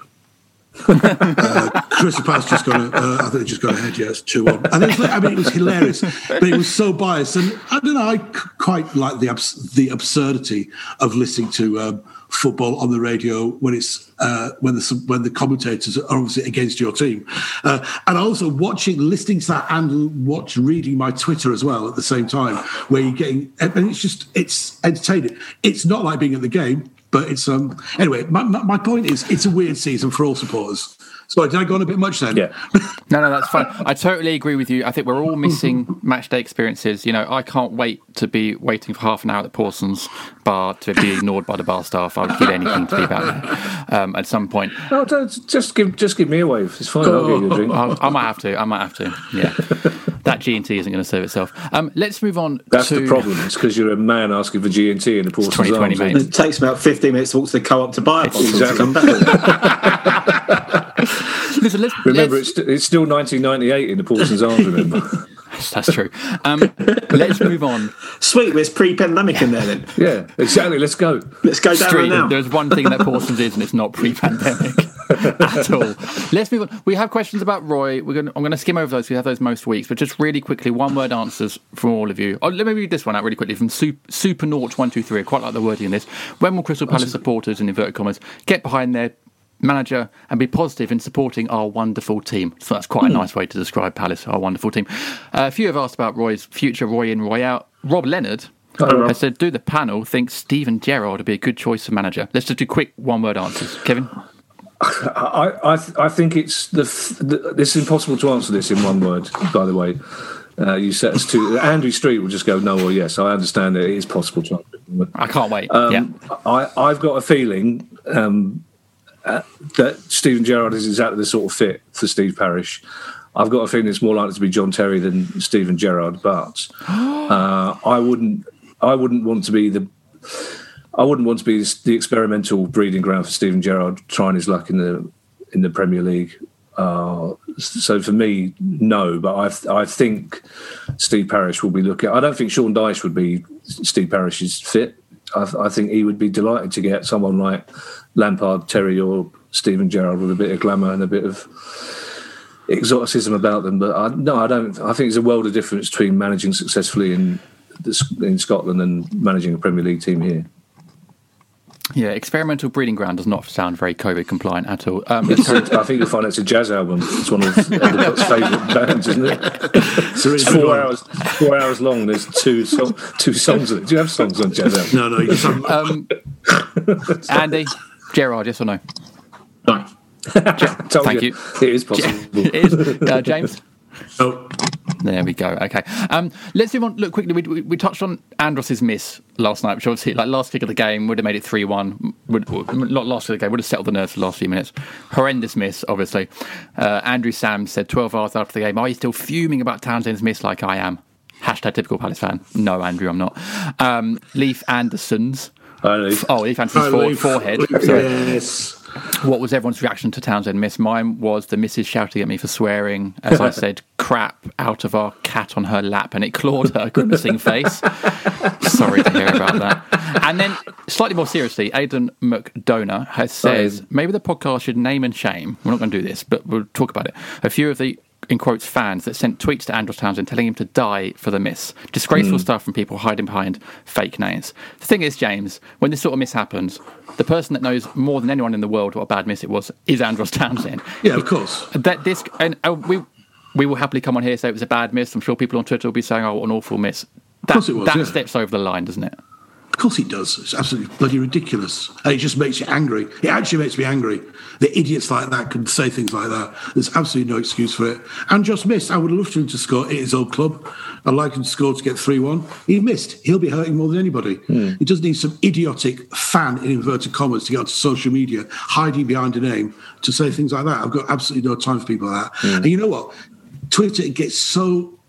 uh, Chris Palace just got, a, uh, I think just got ahead. Yes, two one. And it was, I mean, it was hilarious, but it was so biased. And I don't know. I c- quite like the abs- the absurdity of listening to um, football on the radio when it's uh, when the when the commentators are obviously against your team, uh, and also watching, listening to that, and watch reading my Twitter as well at the same time, where you're getting and it's just it's entertaining. It's not like being at the game. But it's um anyway. My, my, my point is, it's a weird season for all supporters. Sorry, did I go on a bit much then? Yeah. No, no, that's fine. I totally agree with you. I think we're all missing match day experiences. You know, I can't wait to be waiting for half an hour at Pawson's bar to be ignored by the bar staff. I'd give anything to be back there um, at some point. No, don't, just give just give me a wave. It's fine. I'll give you a drink. I, I might have to. I might have to. Yeah, that G and T isn't going to serve itself. Um, let's move on. That's to, the problem. It's because you're a man asking for G and T in the Portsmouth 2020, mate. It takes about 15 minutes to walk to the co-op to buy a bottle to come back. Listen, let's, Remember, let's- it's, it's still 1998 in the Portsmouth Arms. Remember? that's true. Um, let's move on. Sweet, it's pre-pandemic in there then. yeah, exactly. Let's go. Let's go down Street, right now. There's one thing that Pawson's is, and it's not pre-pandemic at all. Let's move on. We have questions about Roy. We're going. To, I'm going to skim over those. We have those most weeks, but just really quickly, one-word answers from all of you. Oh, let me read this one out really quickly from Super, Supernaut One Two Three. I quite like the wording in this. When will Crystal Palace supporters, in inverted commas, get behind their manager and be positive in supporting our wonderful team. So that's quite a nice way to describe Palace, our wonderful team. Uh, a few have asked about Roy's future, Roy in, Roy out. Rob Leonard Rob. has said, do the panel think Steven Gerrard would be a good choice for manager? Let's just do quick one word answers. Kevin? I, I, th- I think it's the, f- the. It's impossible to answer this in one word. By the way, uh, you set us to. Andrew Street will just go no or yes. I understand that it is possible to answer. it in one word. I can't wait. Um, yeah. I, I've got a feeling um, uh, that Steven Gerrard is exactly the sort of fit for Steve Parish. I've got a feeling it's more likely to be John Terry than Steven Gerrard, but uh, I wouldn't. I wouldn't want to be the. I wouldn't want to be the experimental breeding ground for Steven Gerrard trying his luck in the in the Premier League. Uh, so for me, no. But I I think Steve Parish will be looking. I don't think Sean Dyche would be Steve Parish's fit. I, I think he would be delighted to get someone like Lampard, Terry, or Steven Gerrard with a bit of glamour and a bit of exoticism about them. But I, no, I don't. I think there's a world of difference between managing successfully in in Scotland and managing a Premier League team here. Yeah, experimental breeding ground does not sound very COVID compliant at all. Um, let's I think you'll find it's a jazz album. It's one of Endercott's favourite bands, isn't it? so It's four hours, four hours long. There's two so, two songs on it. Do you have songs on jazz album? No, no, you just have, um, Andy, Gerrard, yes or no? No. Told Thank you. It is possible. it is. Uh, James? no. There we go. Okay. Um, let's move on. Look quickly. We, we, we touched on Andros's miss last night, which obviously, like last kick of the game, would have made it three-one. Would would- not last kick of the game would have settled the nerves for the last few minutes. Horrendous miss, obviously. Uh, Andrew Sam said 12 hours after the game, "Are you still fuming about Townsend's miss like I am?" Hashtag typical Palace fan. No, Andrew, I'm not. Um, Leaf Anderson's. Oh, Leaf Anderson's Hi, fore, Leaf. forehead. Leaf, Sorry. What was everyone's reaction to Townsend miss? Mine was the missus shouting at me for swearing as I said crap out of our cat on her lap and it clawed her grimacing face. Sorry to hear about that. And then, slightly more seriously, Aidan McDonough has says maybe the podcast should name and shame. We're not going to do this, but we'll talk about it. A few of the in quotes fans that sent tweets to Andros Townsend telling him to die for the miss. Disgraceful stuff from people hiding behind fake names. The thing is, James, when this sort of miss happens, the person that knows more than anyone in the world what a bad miss it was is Andros Townsend. Yeah, of course. That this and uh, we we will happily come on here and say it was a bad miss. I'm sure people on Twitter will be saying, "Oh, what an awful miss." That, course it was, that yeah. steps over the line, doesn't it? Of course it does. It's absolutely bloody ridiculous. And it just makes you angry. It actually makes me angry. The idiots like that can say things like that. There's absolutely no excuse for it. And just missed. I would love for him to score at his old club. I'd like him to score to get 3 1. He missed. He'll be hurting more than anybody. Hmm. He does need some idiotic fan, in inverted commas, to get onto social media, hiding behind a name to say things like that. I've got absolutely no time for people like that. Hmm. And you know what? Twitter gets so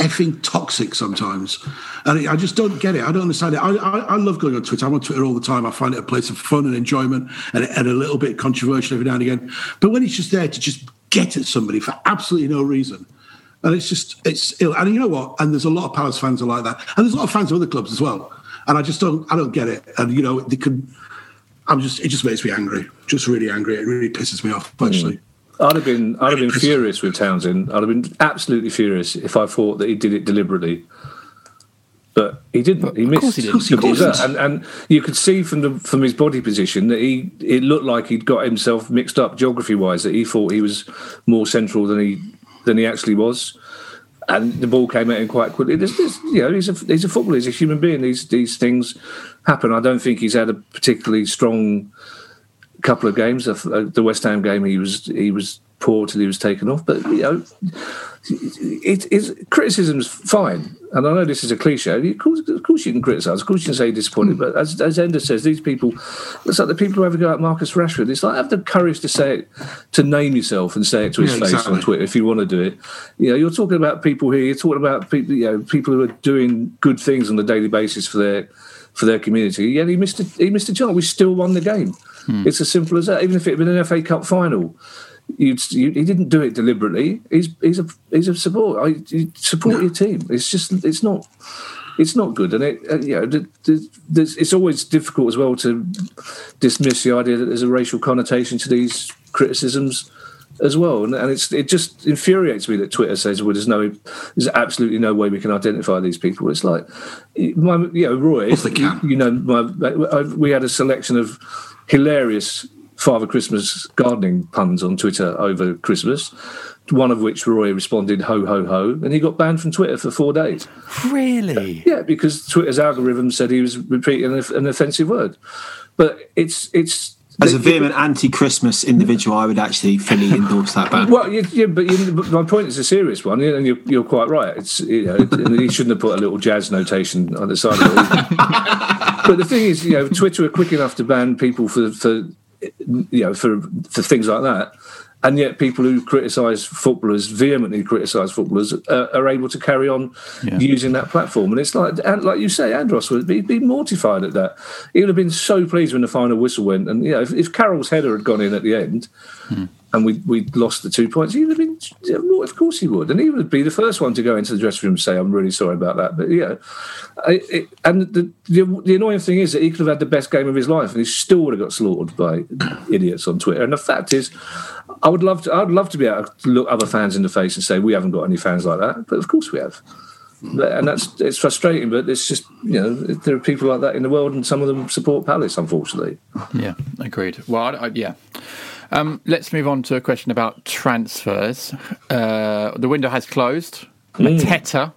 effing toxic sometimes. And I just don't get it. I don't understand it. I, I, I love going on Twitter. I'm on Twitter all the time. I find it a place of fun and enjoyment and, and a little bit controversial every now and again. But when it's just there to just get at somebody for absolutely no reason. And it's just, it's ill. And you know what? And there's a lot of Palace fans are like that. And there's a lot of fans of other clubs as well. And I just don't, I don't get it. And, you know, they can, I'm just, it just makes me angry. Just really angry. It really pisses me off, actually. Hmm. I'd have been, I'd have been furious with Townsend. I'd have been absolutely furious if I thought that he did it deliberately. But he didn't. He missed. he didn't. He didn't. that. And, and you could see from the from his body position that he it looked like he'd got himself mixed up geography wise. That he thought he was more central than he than he actually was. and the ball came at him quite quickly. You know, he's a he's a footballer. He's a human being. These these things happen. I don't think he's had a particularly strong couple of games. Uh, The West Ham game, he was he was poor till he was taken off. But you know, it is criticism's fine. And I know this is a cliche. Of course, of course you can criticise. Of course you can say you're disappointed. But as as Ender says, these people, it's like the people who ever go at Marcus Rashford. It's like have the courage to say it, to name yourself and say it to his Yeah, face exactly. on Twitter if you want to do it. You know, you're talking about people here. You're talking about people. You know, people who are doing good things on a daily basis for their for their community. Yeah, he missed a, he missed a chance. We still won the game. It's as simple as that. Even if it had been an FA Cup final, you'd, you, he didn't do it deliberately. He's he's a he's a support. I you support your team. It's just it's not it's not good, and it uh, you know th- th- there's, it's always difficult as well to dismiss the idea that there's a racial connotation to these criticisms as well, and, and it's it just infuriates me that Twitter says, "Well, there's no, there's absolutely no way we can identify these people." It's like, my, you know, Roy, they you know, my, I, we had a selection of hilarious Father Christmas gardening puns on Twitter over Christmas. One of which Roy responded "ho ho ho," and he got banned from Twitter for four days. Really? Uh, yeah, because Twitter's algorithm said he was repeating an, an offensive word. But it's it's As a vehement anti-Christmas individual, I would actually fully endorse that ban. Well, yeah, yeah but, you, but my point is a serious one, and you're, you're quite right. It's you know, he shouldn't have put a little jazz notation on the side of it. but the thing is, you know, Twitter are quick enough to ban people for for you know for for things like that. And yet, people who criticise footballers, vehemently criticise footballers, uh, are able to carry on Yeah. using that platform. And it's like, and like you say, Andros would be, be mortified at that. He would have been so pleased when the final whistle went. And you know, if, if Carroll's header had gone in at the end, and we we lost the two points, he would have been. Of course, he would, and he would be the first one to go into the dressing room and say, "I'm really sorry about that." But yeah, I, it, and the, the the annoying thing is that he could have had the best game of his life, and he still would have got slaughtered by idiots on Twitter. And the fact is, I would love to. I'd love to be able to look other fans in the face and say, "We haven't got any fans like that," but of course we have. And that's it's frustrating, but it's just you know there are people like that in the world, and some of them support Palace, unfortunately. Yeah, agreed. Well, I, I, yeah. Um, let's move on to a question about transfers. Uh, the window has closed. Mateta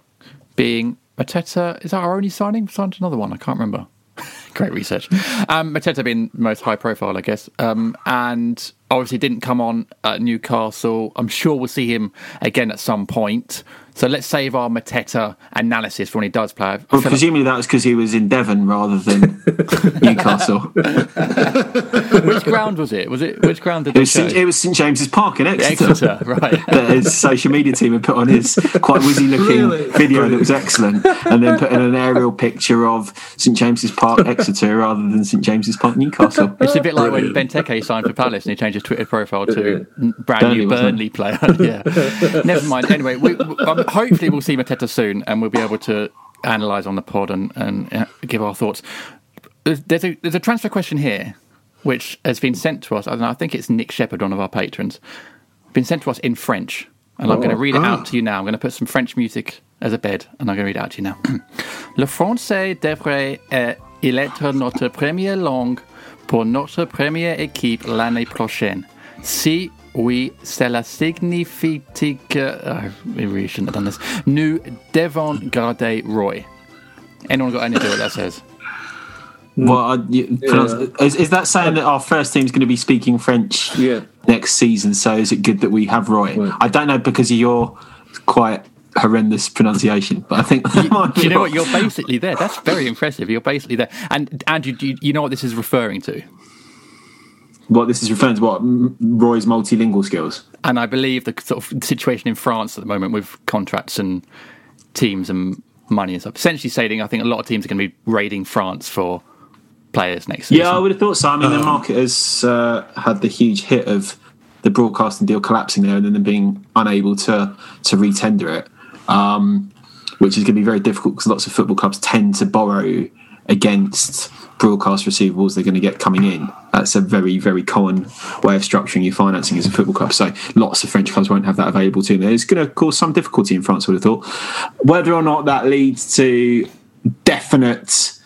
being Mateta is that our only signing? We Signed another one. I can't remember. Great research. Um, Mateta being most high profile, I guess, um, and obviously didn't come on at Newcastle. I'm sure we'll see him again at some point. So let's save our Mateta analysis for when he does play. Well, feel like- presumably that was because he was in Devon rather than Newcastle. which ground was it? Was it which ground did It they was, show? St, it was St James's Park in Exeter. Exeter, right? that his social media team had put on his quite wizzy looking Really? video that was excellent, and then put in an aerial picture of St James's Park Exeter rather than St James's Park Newcastle. It's a bit like when Benteke signed for Palace and he changed his Twitter profile to brand Burnley, new Burnley player. yeah. Never mind. Anyway, we, we- hopefully we'll see Mateta soon and we'll be able to analyse on the pod and, and uh, give our thoughts. There's, there's, a, there's a transfer question here which has been sent to us. I, don't know, I think it's Nick Shepherd, one of our patrons, been sent to us in French. And I'm going to read it out to you now. I'm going to put some French music as a bed and I'm going to read it out to you now. Le français devrait être notre première langue pour notre première équipe l'année prochaine. Si oui, cela signifie que. Oh, we really uh, shouldn't have done this. Nous devons garder Roy. Anyone got any idea what that says? Mm. Well, I, you, pronounce- is, is that saying that our first team's going to be speaking French Yeah. next season? So is it good that we have Roy? Right. I don't know because of your quite horrendous pronunciation, but I think that might Do be you know what you're basically there. That's very impressive. You're basically there. And and you, you, you know what this is referring to? What this is referring to? What Roy's multilingual skills? And I believe the sort of situation in France at the moment with contracts and teams and money and stuff. Essentially saying, I think a lot of teams are going to be raiding France for players next season. Yeah, I would have thought so. I mean, the market has uh, had the huge hit of the broadcasting deal collapsing there, and then them being unable to to retender it, um, which is going to be very difficult because lots of football clubs tend to borrow against broadcast receivables they're going to get coming in. That's a very very common way of structuring your financing as a football club. So lots of French clubs won't have that available to them. It's going to cause some difficulty in France. I would have thought. Whether or not that leads to definite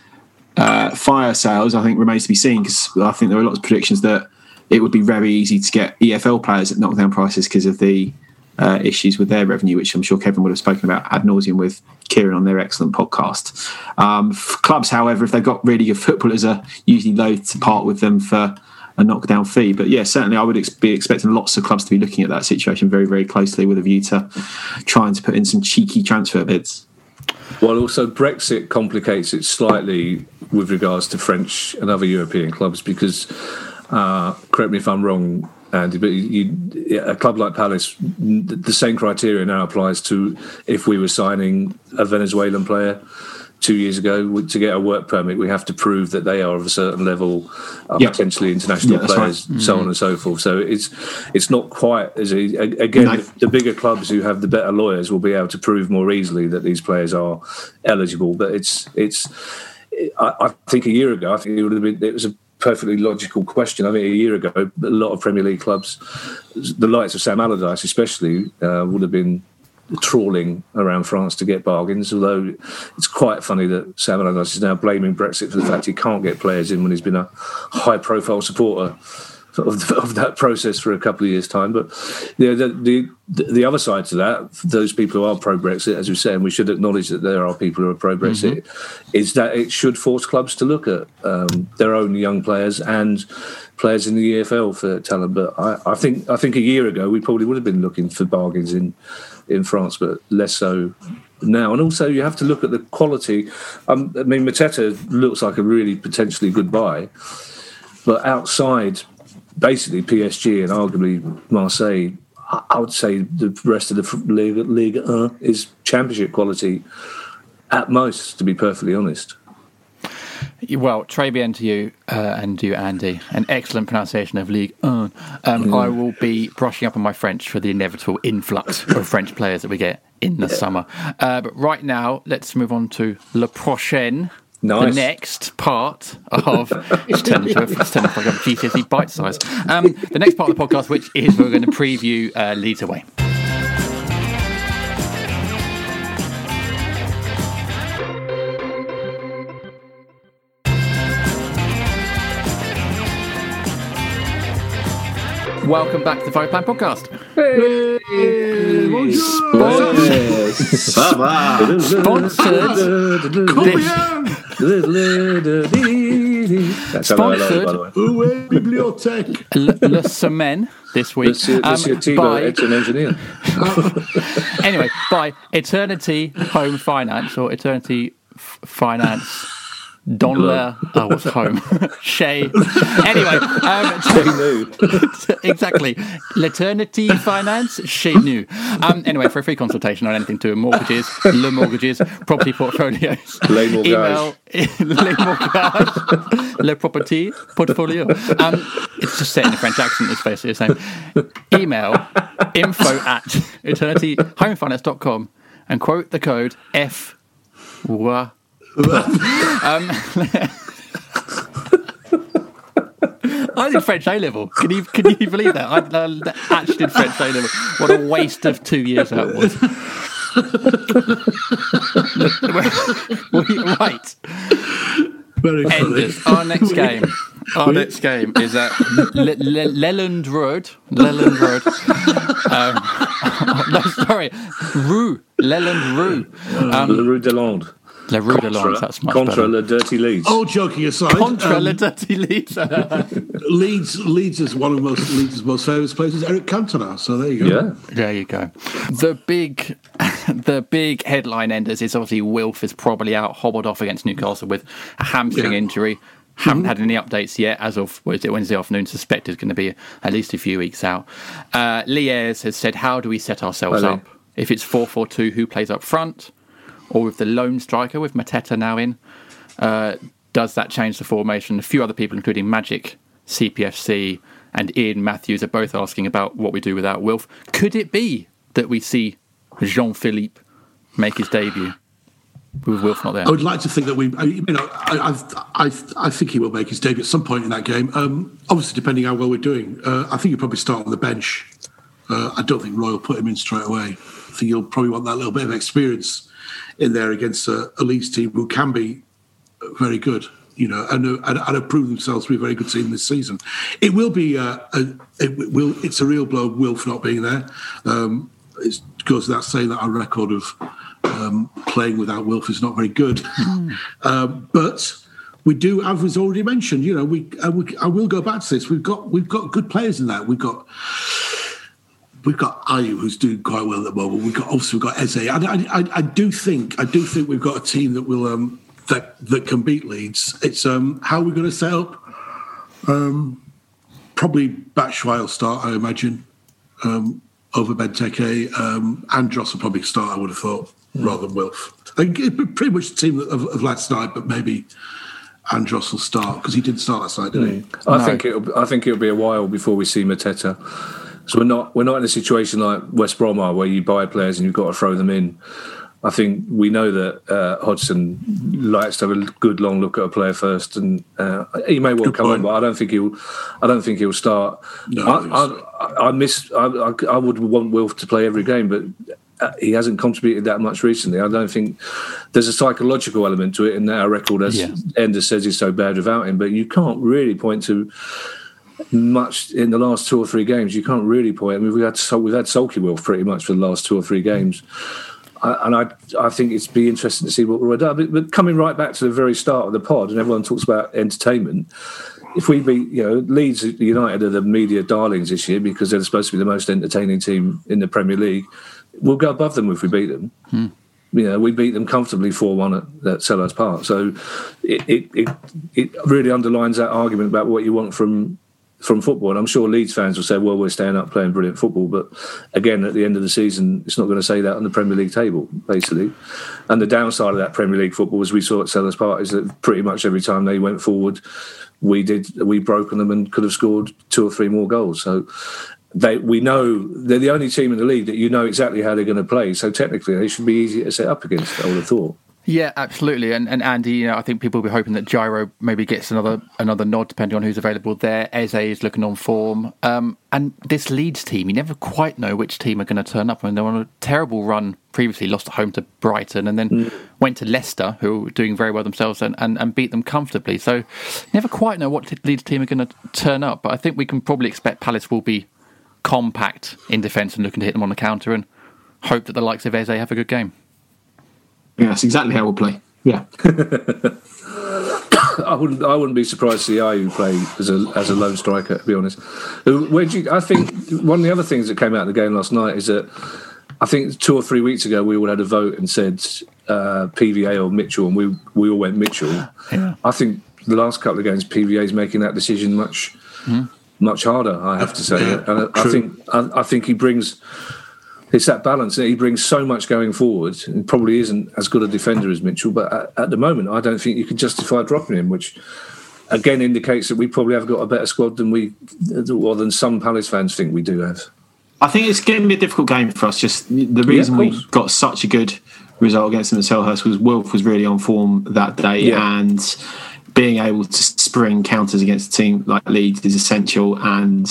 uh, fire sales, I think remains to be seen because I think there are lots of predictions that it would be very easy to get EFL players at knockdown prices because of the uh, issues with their revenue, which I'm sure Kevin would have spoken about ad nauseum with Kieran on their excellent podcast. Um, clubs, however, if they've got really good footballers, are usually loath to part with them for a knockdown fee. But yeah, certainly I would ex- be expecting lots of clubs to be looking at that situation very, very closely with a view to trying to put in some cheeky transfer bids. Well, also Brexit complicates it slightly with regards to French and other European clubs because, uh, correct me if I'm wrong, Andy, but you, a club like Palace, the same criteria now applies to if we were signing a Venezuelan player two years ago to get a work permit. We have to prove that they are of a certain level, Yeah. potentially international Yeah, players, right. so mm. on and so forth. So it's it's not quite as again No. the bigger clubs who have the better lawyers will be able to prove more easily that these players are eligible. But it's it's I, I think a year ago I think it would have been it was a perfectly logical question. I mean, a year ago, a lot of Premier League clubs, the likes of Sam Allardyce especially, uh, would have been trawling around France to get bargains. Although it's quite funny that Sam Allardyce is now blaming Brexit for the fact he can't get players in when he's been a high-profile supporter of, of that process for a couple of years' time. But yeah, the, the the other side to that, those people who are pro-Brexit, as we say, and we should acknowledge that there are people who are pro-Brexit, is that it should force clubs to look at um, their own young players and players in the EFL for talent. But I, I think I think a year ago we probably would have been looking for bargains in in France, but less so now. And also you have to look at the quality. Um, I mean, Mateta looks like a really potentially good buy, but outside basically PSG and arguably Marseille, I would say the rest of the League, League uh, is championship quality at most, to be perfectly honest. Well, très bien to you uh, and you, Andy. An excellent pronunciation of League 1. Um, I will be brushing up on my French for the inevitable influx of French players that we get in the summer. Uh, but right now, let's move on to Le Prochaine. The next part of it's turned into a, it's turned into like a GCSE bite size. Um, the next part of the podcast, which is we're going to preview uh, Leeds away. Welcome back to the Five Plan Podcast. Sponsored. That's hello, hello, by the Bibliothèque. Le, Semaine this week Monsieur, um, Monsieur Thibault, by, it's an engineer. anyway by Eternity Home Finance or Eternity F- Finance Don Le oh what's home? Shay anyway um, He knew. exactly. L'Eternity Finance Chez Nous um, anyway for a free consultation on anything to do with mortgages Le Mortgages property portfolios Mortgages. email Mortgages Le Property Portfolio. Um, it's just set in a French accent it's basically the same. Email info at eternityhomefinance.com and quote the code F um, I did French A level. Can you can you believe that? I uh, actually did French A level. What a waste of two years that was. right, Very funny. Our next game. Our next game is at Le- Le- Leland Road. Leland Road. Um, no, sorry, Rue. Leland Rue. Um, Rue de Lande. Le Rue de Lens. That's much Contra better. Le Dirty Leeds. All joking aside, Contra um, Le Dirty Leeds. Leeds Leeds is one of most Leeds' most famous places. Eric Cantona. So there you go. Yeah. There you go. The big, the big headline enders is obviously Wilf is probably out, hobbled off against Newcastle with a hamstring Yeah. injury. Haven't had any updates yet as of what is it, Wednesday afternoon. Suspected going to be at least a few weeks out. Uh, Lee Ayres has said, "How do we set ourselves Hello. up? If it's four four two, who plays up front, or with the lone striker with Mateta now in? Uh, does that change the formation? A few other people, including Magic, CPFC, and Ian Matthews, are both asking about what we do without Wilf. Could it be that we see Jean Philippe make his debut with Wilf not there? I would like to think that we, I- you know, I, I, I, I think he will make his debut at some point in that game. Um, obviously, depending how well we're doing, uh, I think he'll probably start on the bench. Uh, I don't think Roy will put him in straight away. I think you'll probably want that little bit of experience in there against a, a Leeds team who can be very good, you know, and, uh, and, and have proved themselves to be a very good team this season. It will be, uh, a, it will, it's a real blow, Wilf not being there. Um, it goes without saying that our record of um, playing without Wilf is not very good. um, but we do, as was already mentioned, you know, we, uh, we I will go back to this. We've got we've got good players in that. We've got we've got Ayew who's doing quite well at the moment. We've got also we've got Eze. I, I, I, do think I do think we've got a team that will um, that that can beat Leeds. It's um, how we're going to set up. Um, probably Batshuayi will start, I imagine, um, over Benteke. Um, Andros will probably start, I would have thought, rather than Wilf. I think pretty much the team of, of last night, but maybe Andros will start because he didn't start last night, didn't he? I think it'll. I think it'll be a while before we see Mateta. So we're not we're not in a situation like West Brom are, where you buy players and you've got to throw them in. I think we know that uh, Hodgson likes to have a good long look at a player first, and uh, he may well Good come on, but I don't think he'll. I don't think he'll start. No, I, I I, miss. I, I, I would want Wilf to play every game, but uh, he hasn't contributed that much recently. I don't think there's a psychological element to it, and our record, as Yeah. Ender says, is so bad without him. But you can't really point to much in the last two or three games. You can't really point. I mean, we had we've had Sulky Wilf pretty much for the last two or three games, I, and I I think it's be interesting to see what we're done. But, but coming right back to the very start of the pod, and everyone talks about entertainment. If we beat, you know, Leeds United are the media darlings this year because they're supposed to be the most entertaining team in the Premier League. We'll go above them if we beat them hmm. you know, we beat them comfortably 4 1 at, at Selhurst Park. So it, it, it, it really underlines that argument about what you want from from football. And I'm sure Leeds fans will say, well, we're staying up playing brilliant football. But again, at the end of the season, it's not going to say that on the Premier League table, basically. And the downside of that Premier League football, as we saw at Selhurst Park, is that pretty much every time they went forward, we did we broken them and could have scored two or three more goals. So they we know they're the only team in the league that you know exactly how they're going to play. So technically, they should be easy to set up against. I would have thought. Yeah, absolutely. And and Andy, you know, I think people will be hoping that Jairo maybe gets another another nod depending on who's available there. Eze is looking on form. Um, and this Leeds team, you never quite know which team are going to turn up. I mean, they were on a terrible run previously, lost at home to Brighton, and then went to Leicester, who were doing very well themselves, and, and, and beat them comfortably. So you never quite know what t- Leeds team are going to turn up. But I think we can probably expect Palace will be compact in defence and looking to hit them on the counter and hope that the likes of Eze have a good game. Yeah, that's exactly how we'll play. Yeah. I wouldn't. I wouldn't be surprised to see Ayew play as a as a lone striker. To be honest, Uh, where do you, I think one of the other things that came out of the game last night is that I think two or three weeks ago we all had a vote and said uh, PVA or Mitchell, and we we all went Mitchell. Yeah. I think the last couple of games PVA is making that decision much much harder. I have to say, Yeah, and I, I think I, I think he brings. It's that balance. He brings so much going forward. He probably isn't as good a defender as Mitchell, but at, at the moment, I don't think you can justify dropping him, which again indicates that we probably have got a better squad than we, or than some Palace fans think we do have. I think it's going to be a difficult game for us. Just the reason we got such a good result against them at Selhurst was Wilf was really on form that day, Yeah. and being able to spring counters against a team like Leeds is essential. And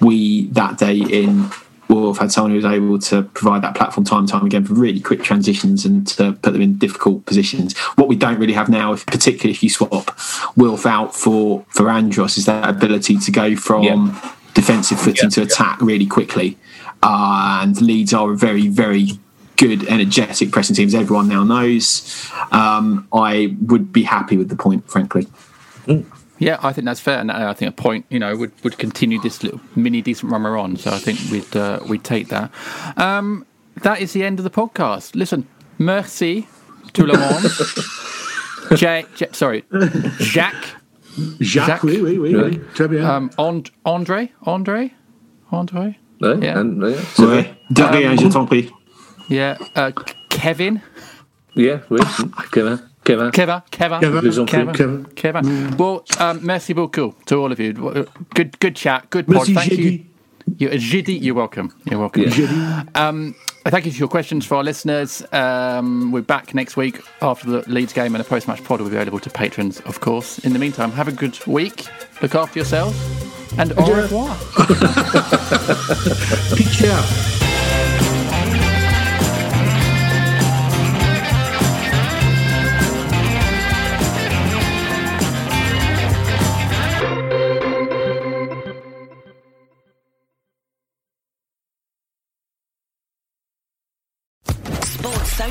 we that day in Wilf had someone who was able to provide that platform time and time again for really quick transitions and to put them in difficult positions. What we don't really have now, if particularly if you swap Wilf out for for Andros, is that ability to go from Yeah. defensive footing Yeah, to yeah. attack really quickly. Uh, and Leeds are a very, very good, energetic pressing team, as everyone now knows. Um, I would be happy with the point, frankly. Yeah, I think that's fair, and I think a point, you know, would, would continue this little mini decent run we're on. So I think we'd uh, we'd take that. Um, that is the end of the podcast. Listen, merci tout le monde. Jay, Jay, sorry, Jacques, Jacques, Jacques. oui, oui, oui, oui. Très bien. um, and, Andre, Andre, Andre. No? Yeah. And, yeah, so- Ouais. De rien, je t'en prie. Yeah, uh, Kevin, yeah, oui. Kevin, Kevin. Kevin, Kevin, Kevin, Plus en Kevin, Kevin. Kevin. Well, um, merci beaucoup to all of you. Good, good chat, good pod. Merci, Thank you. Jedi. You, Jidi, you're welcome. You're welcome. Um, thank you for your questions for our listeners. Um, we're back next week after the Leeds game and a post match pod will be available to patrons, of course. In the meantime, have a good week. Look after yourselves. And au revoir. Picture.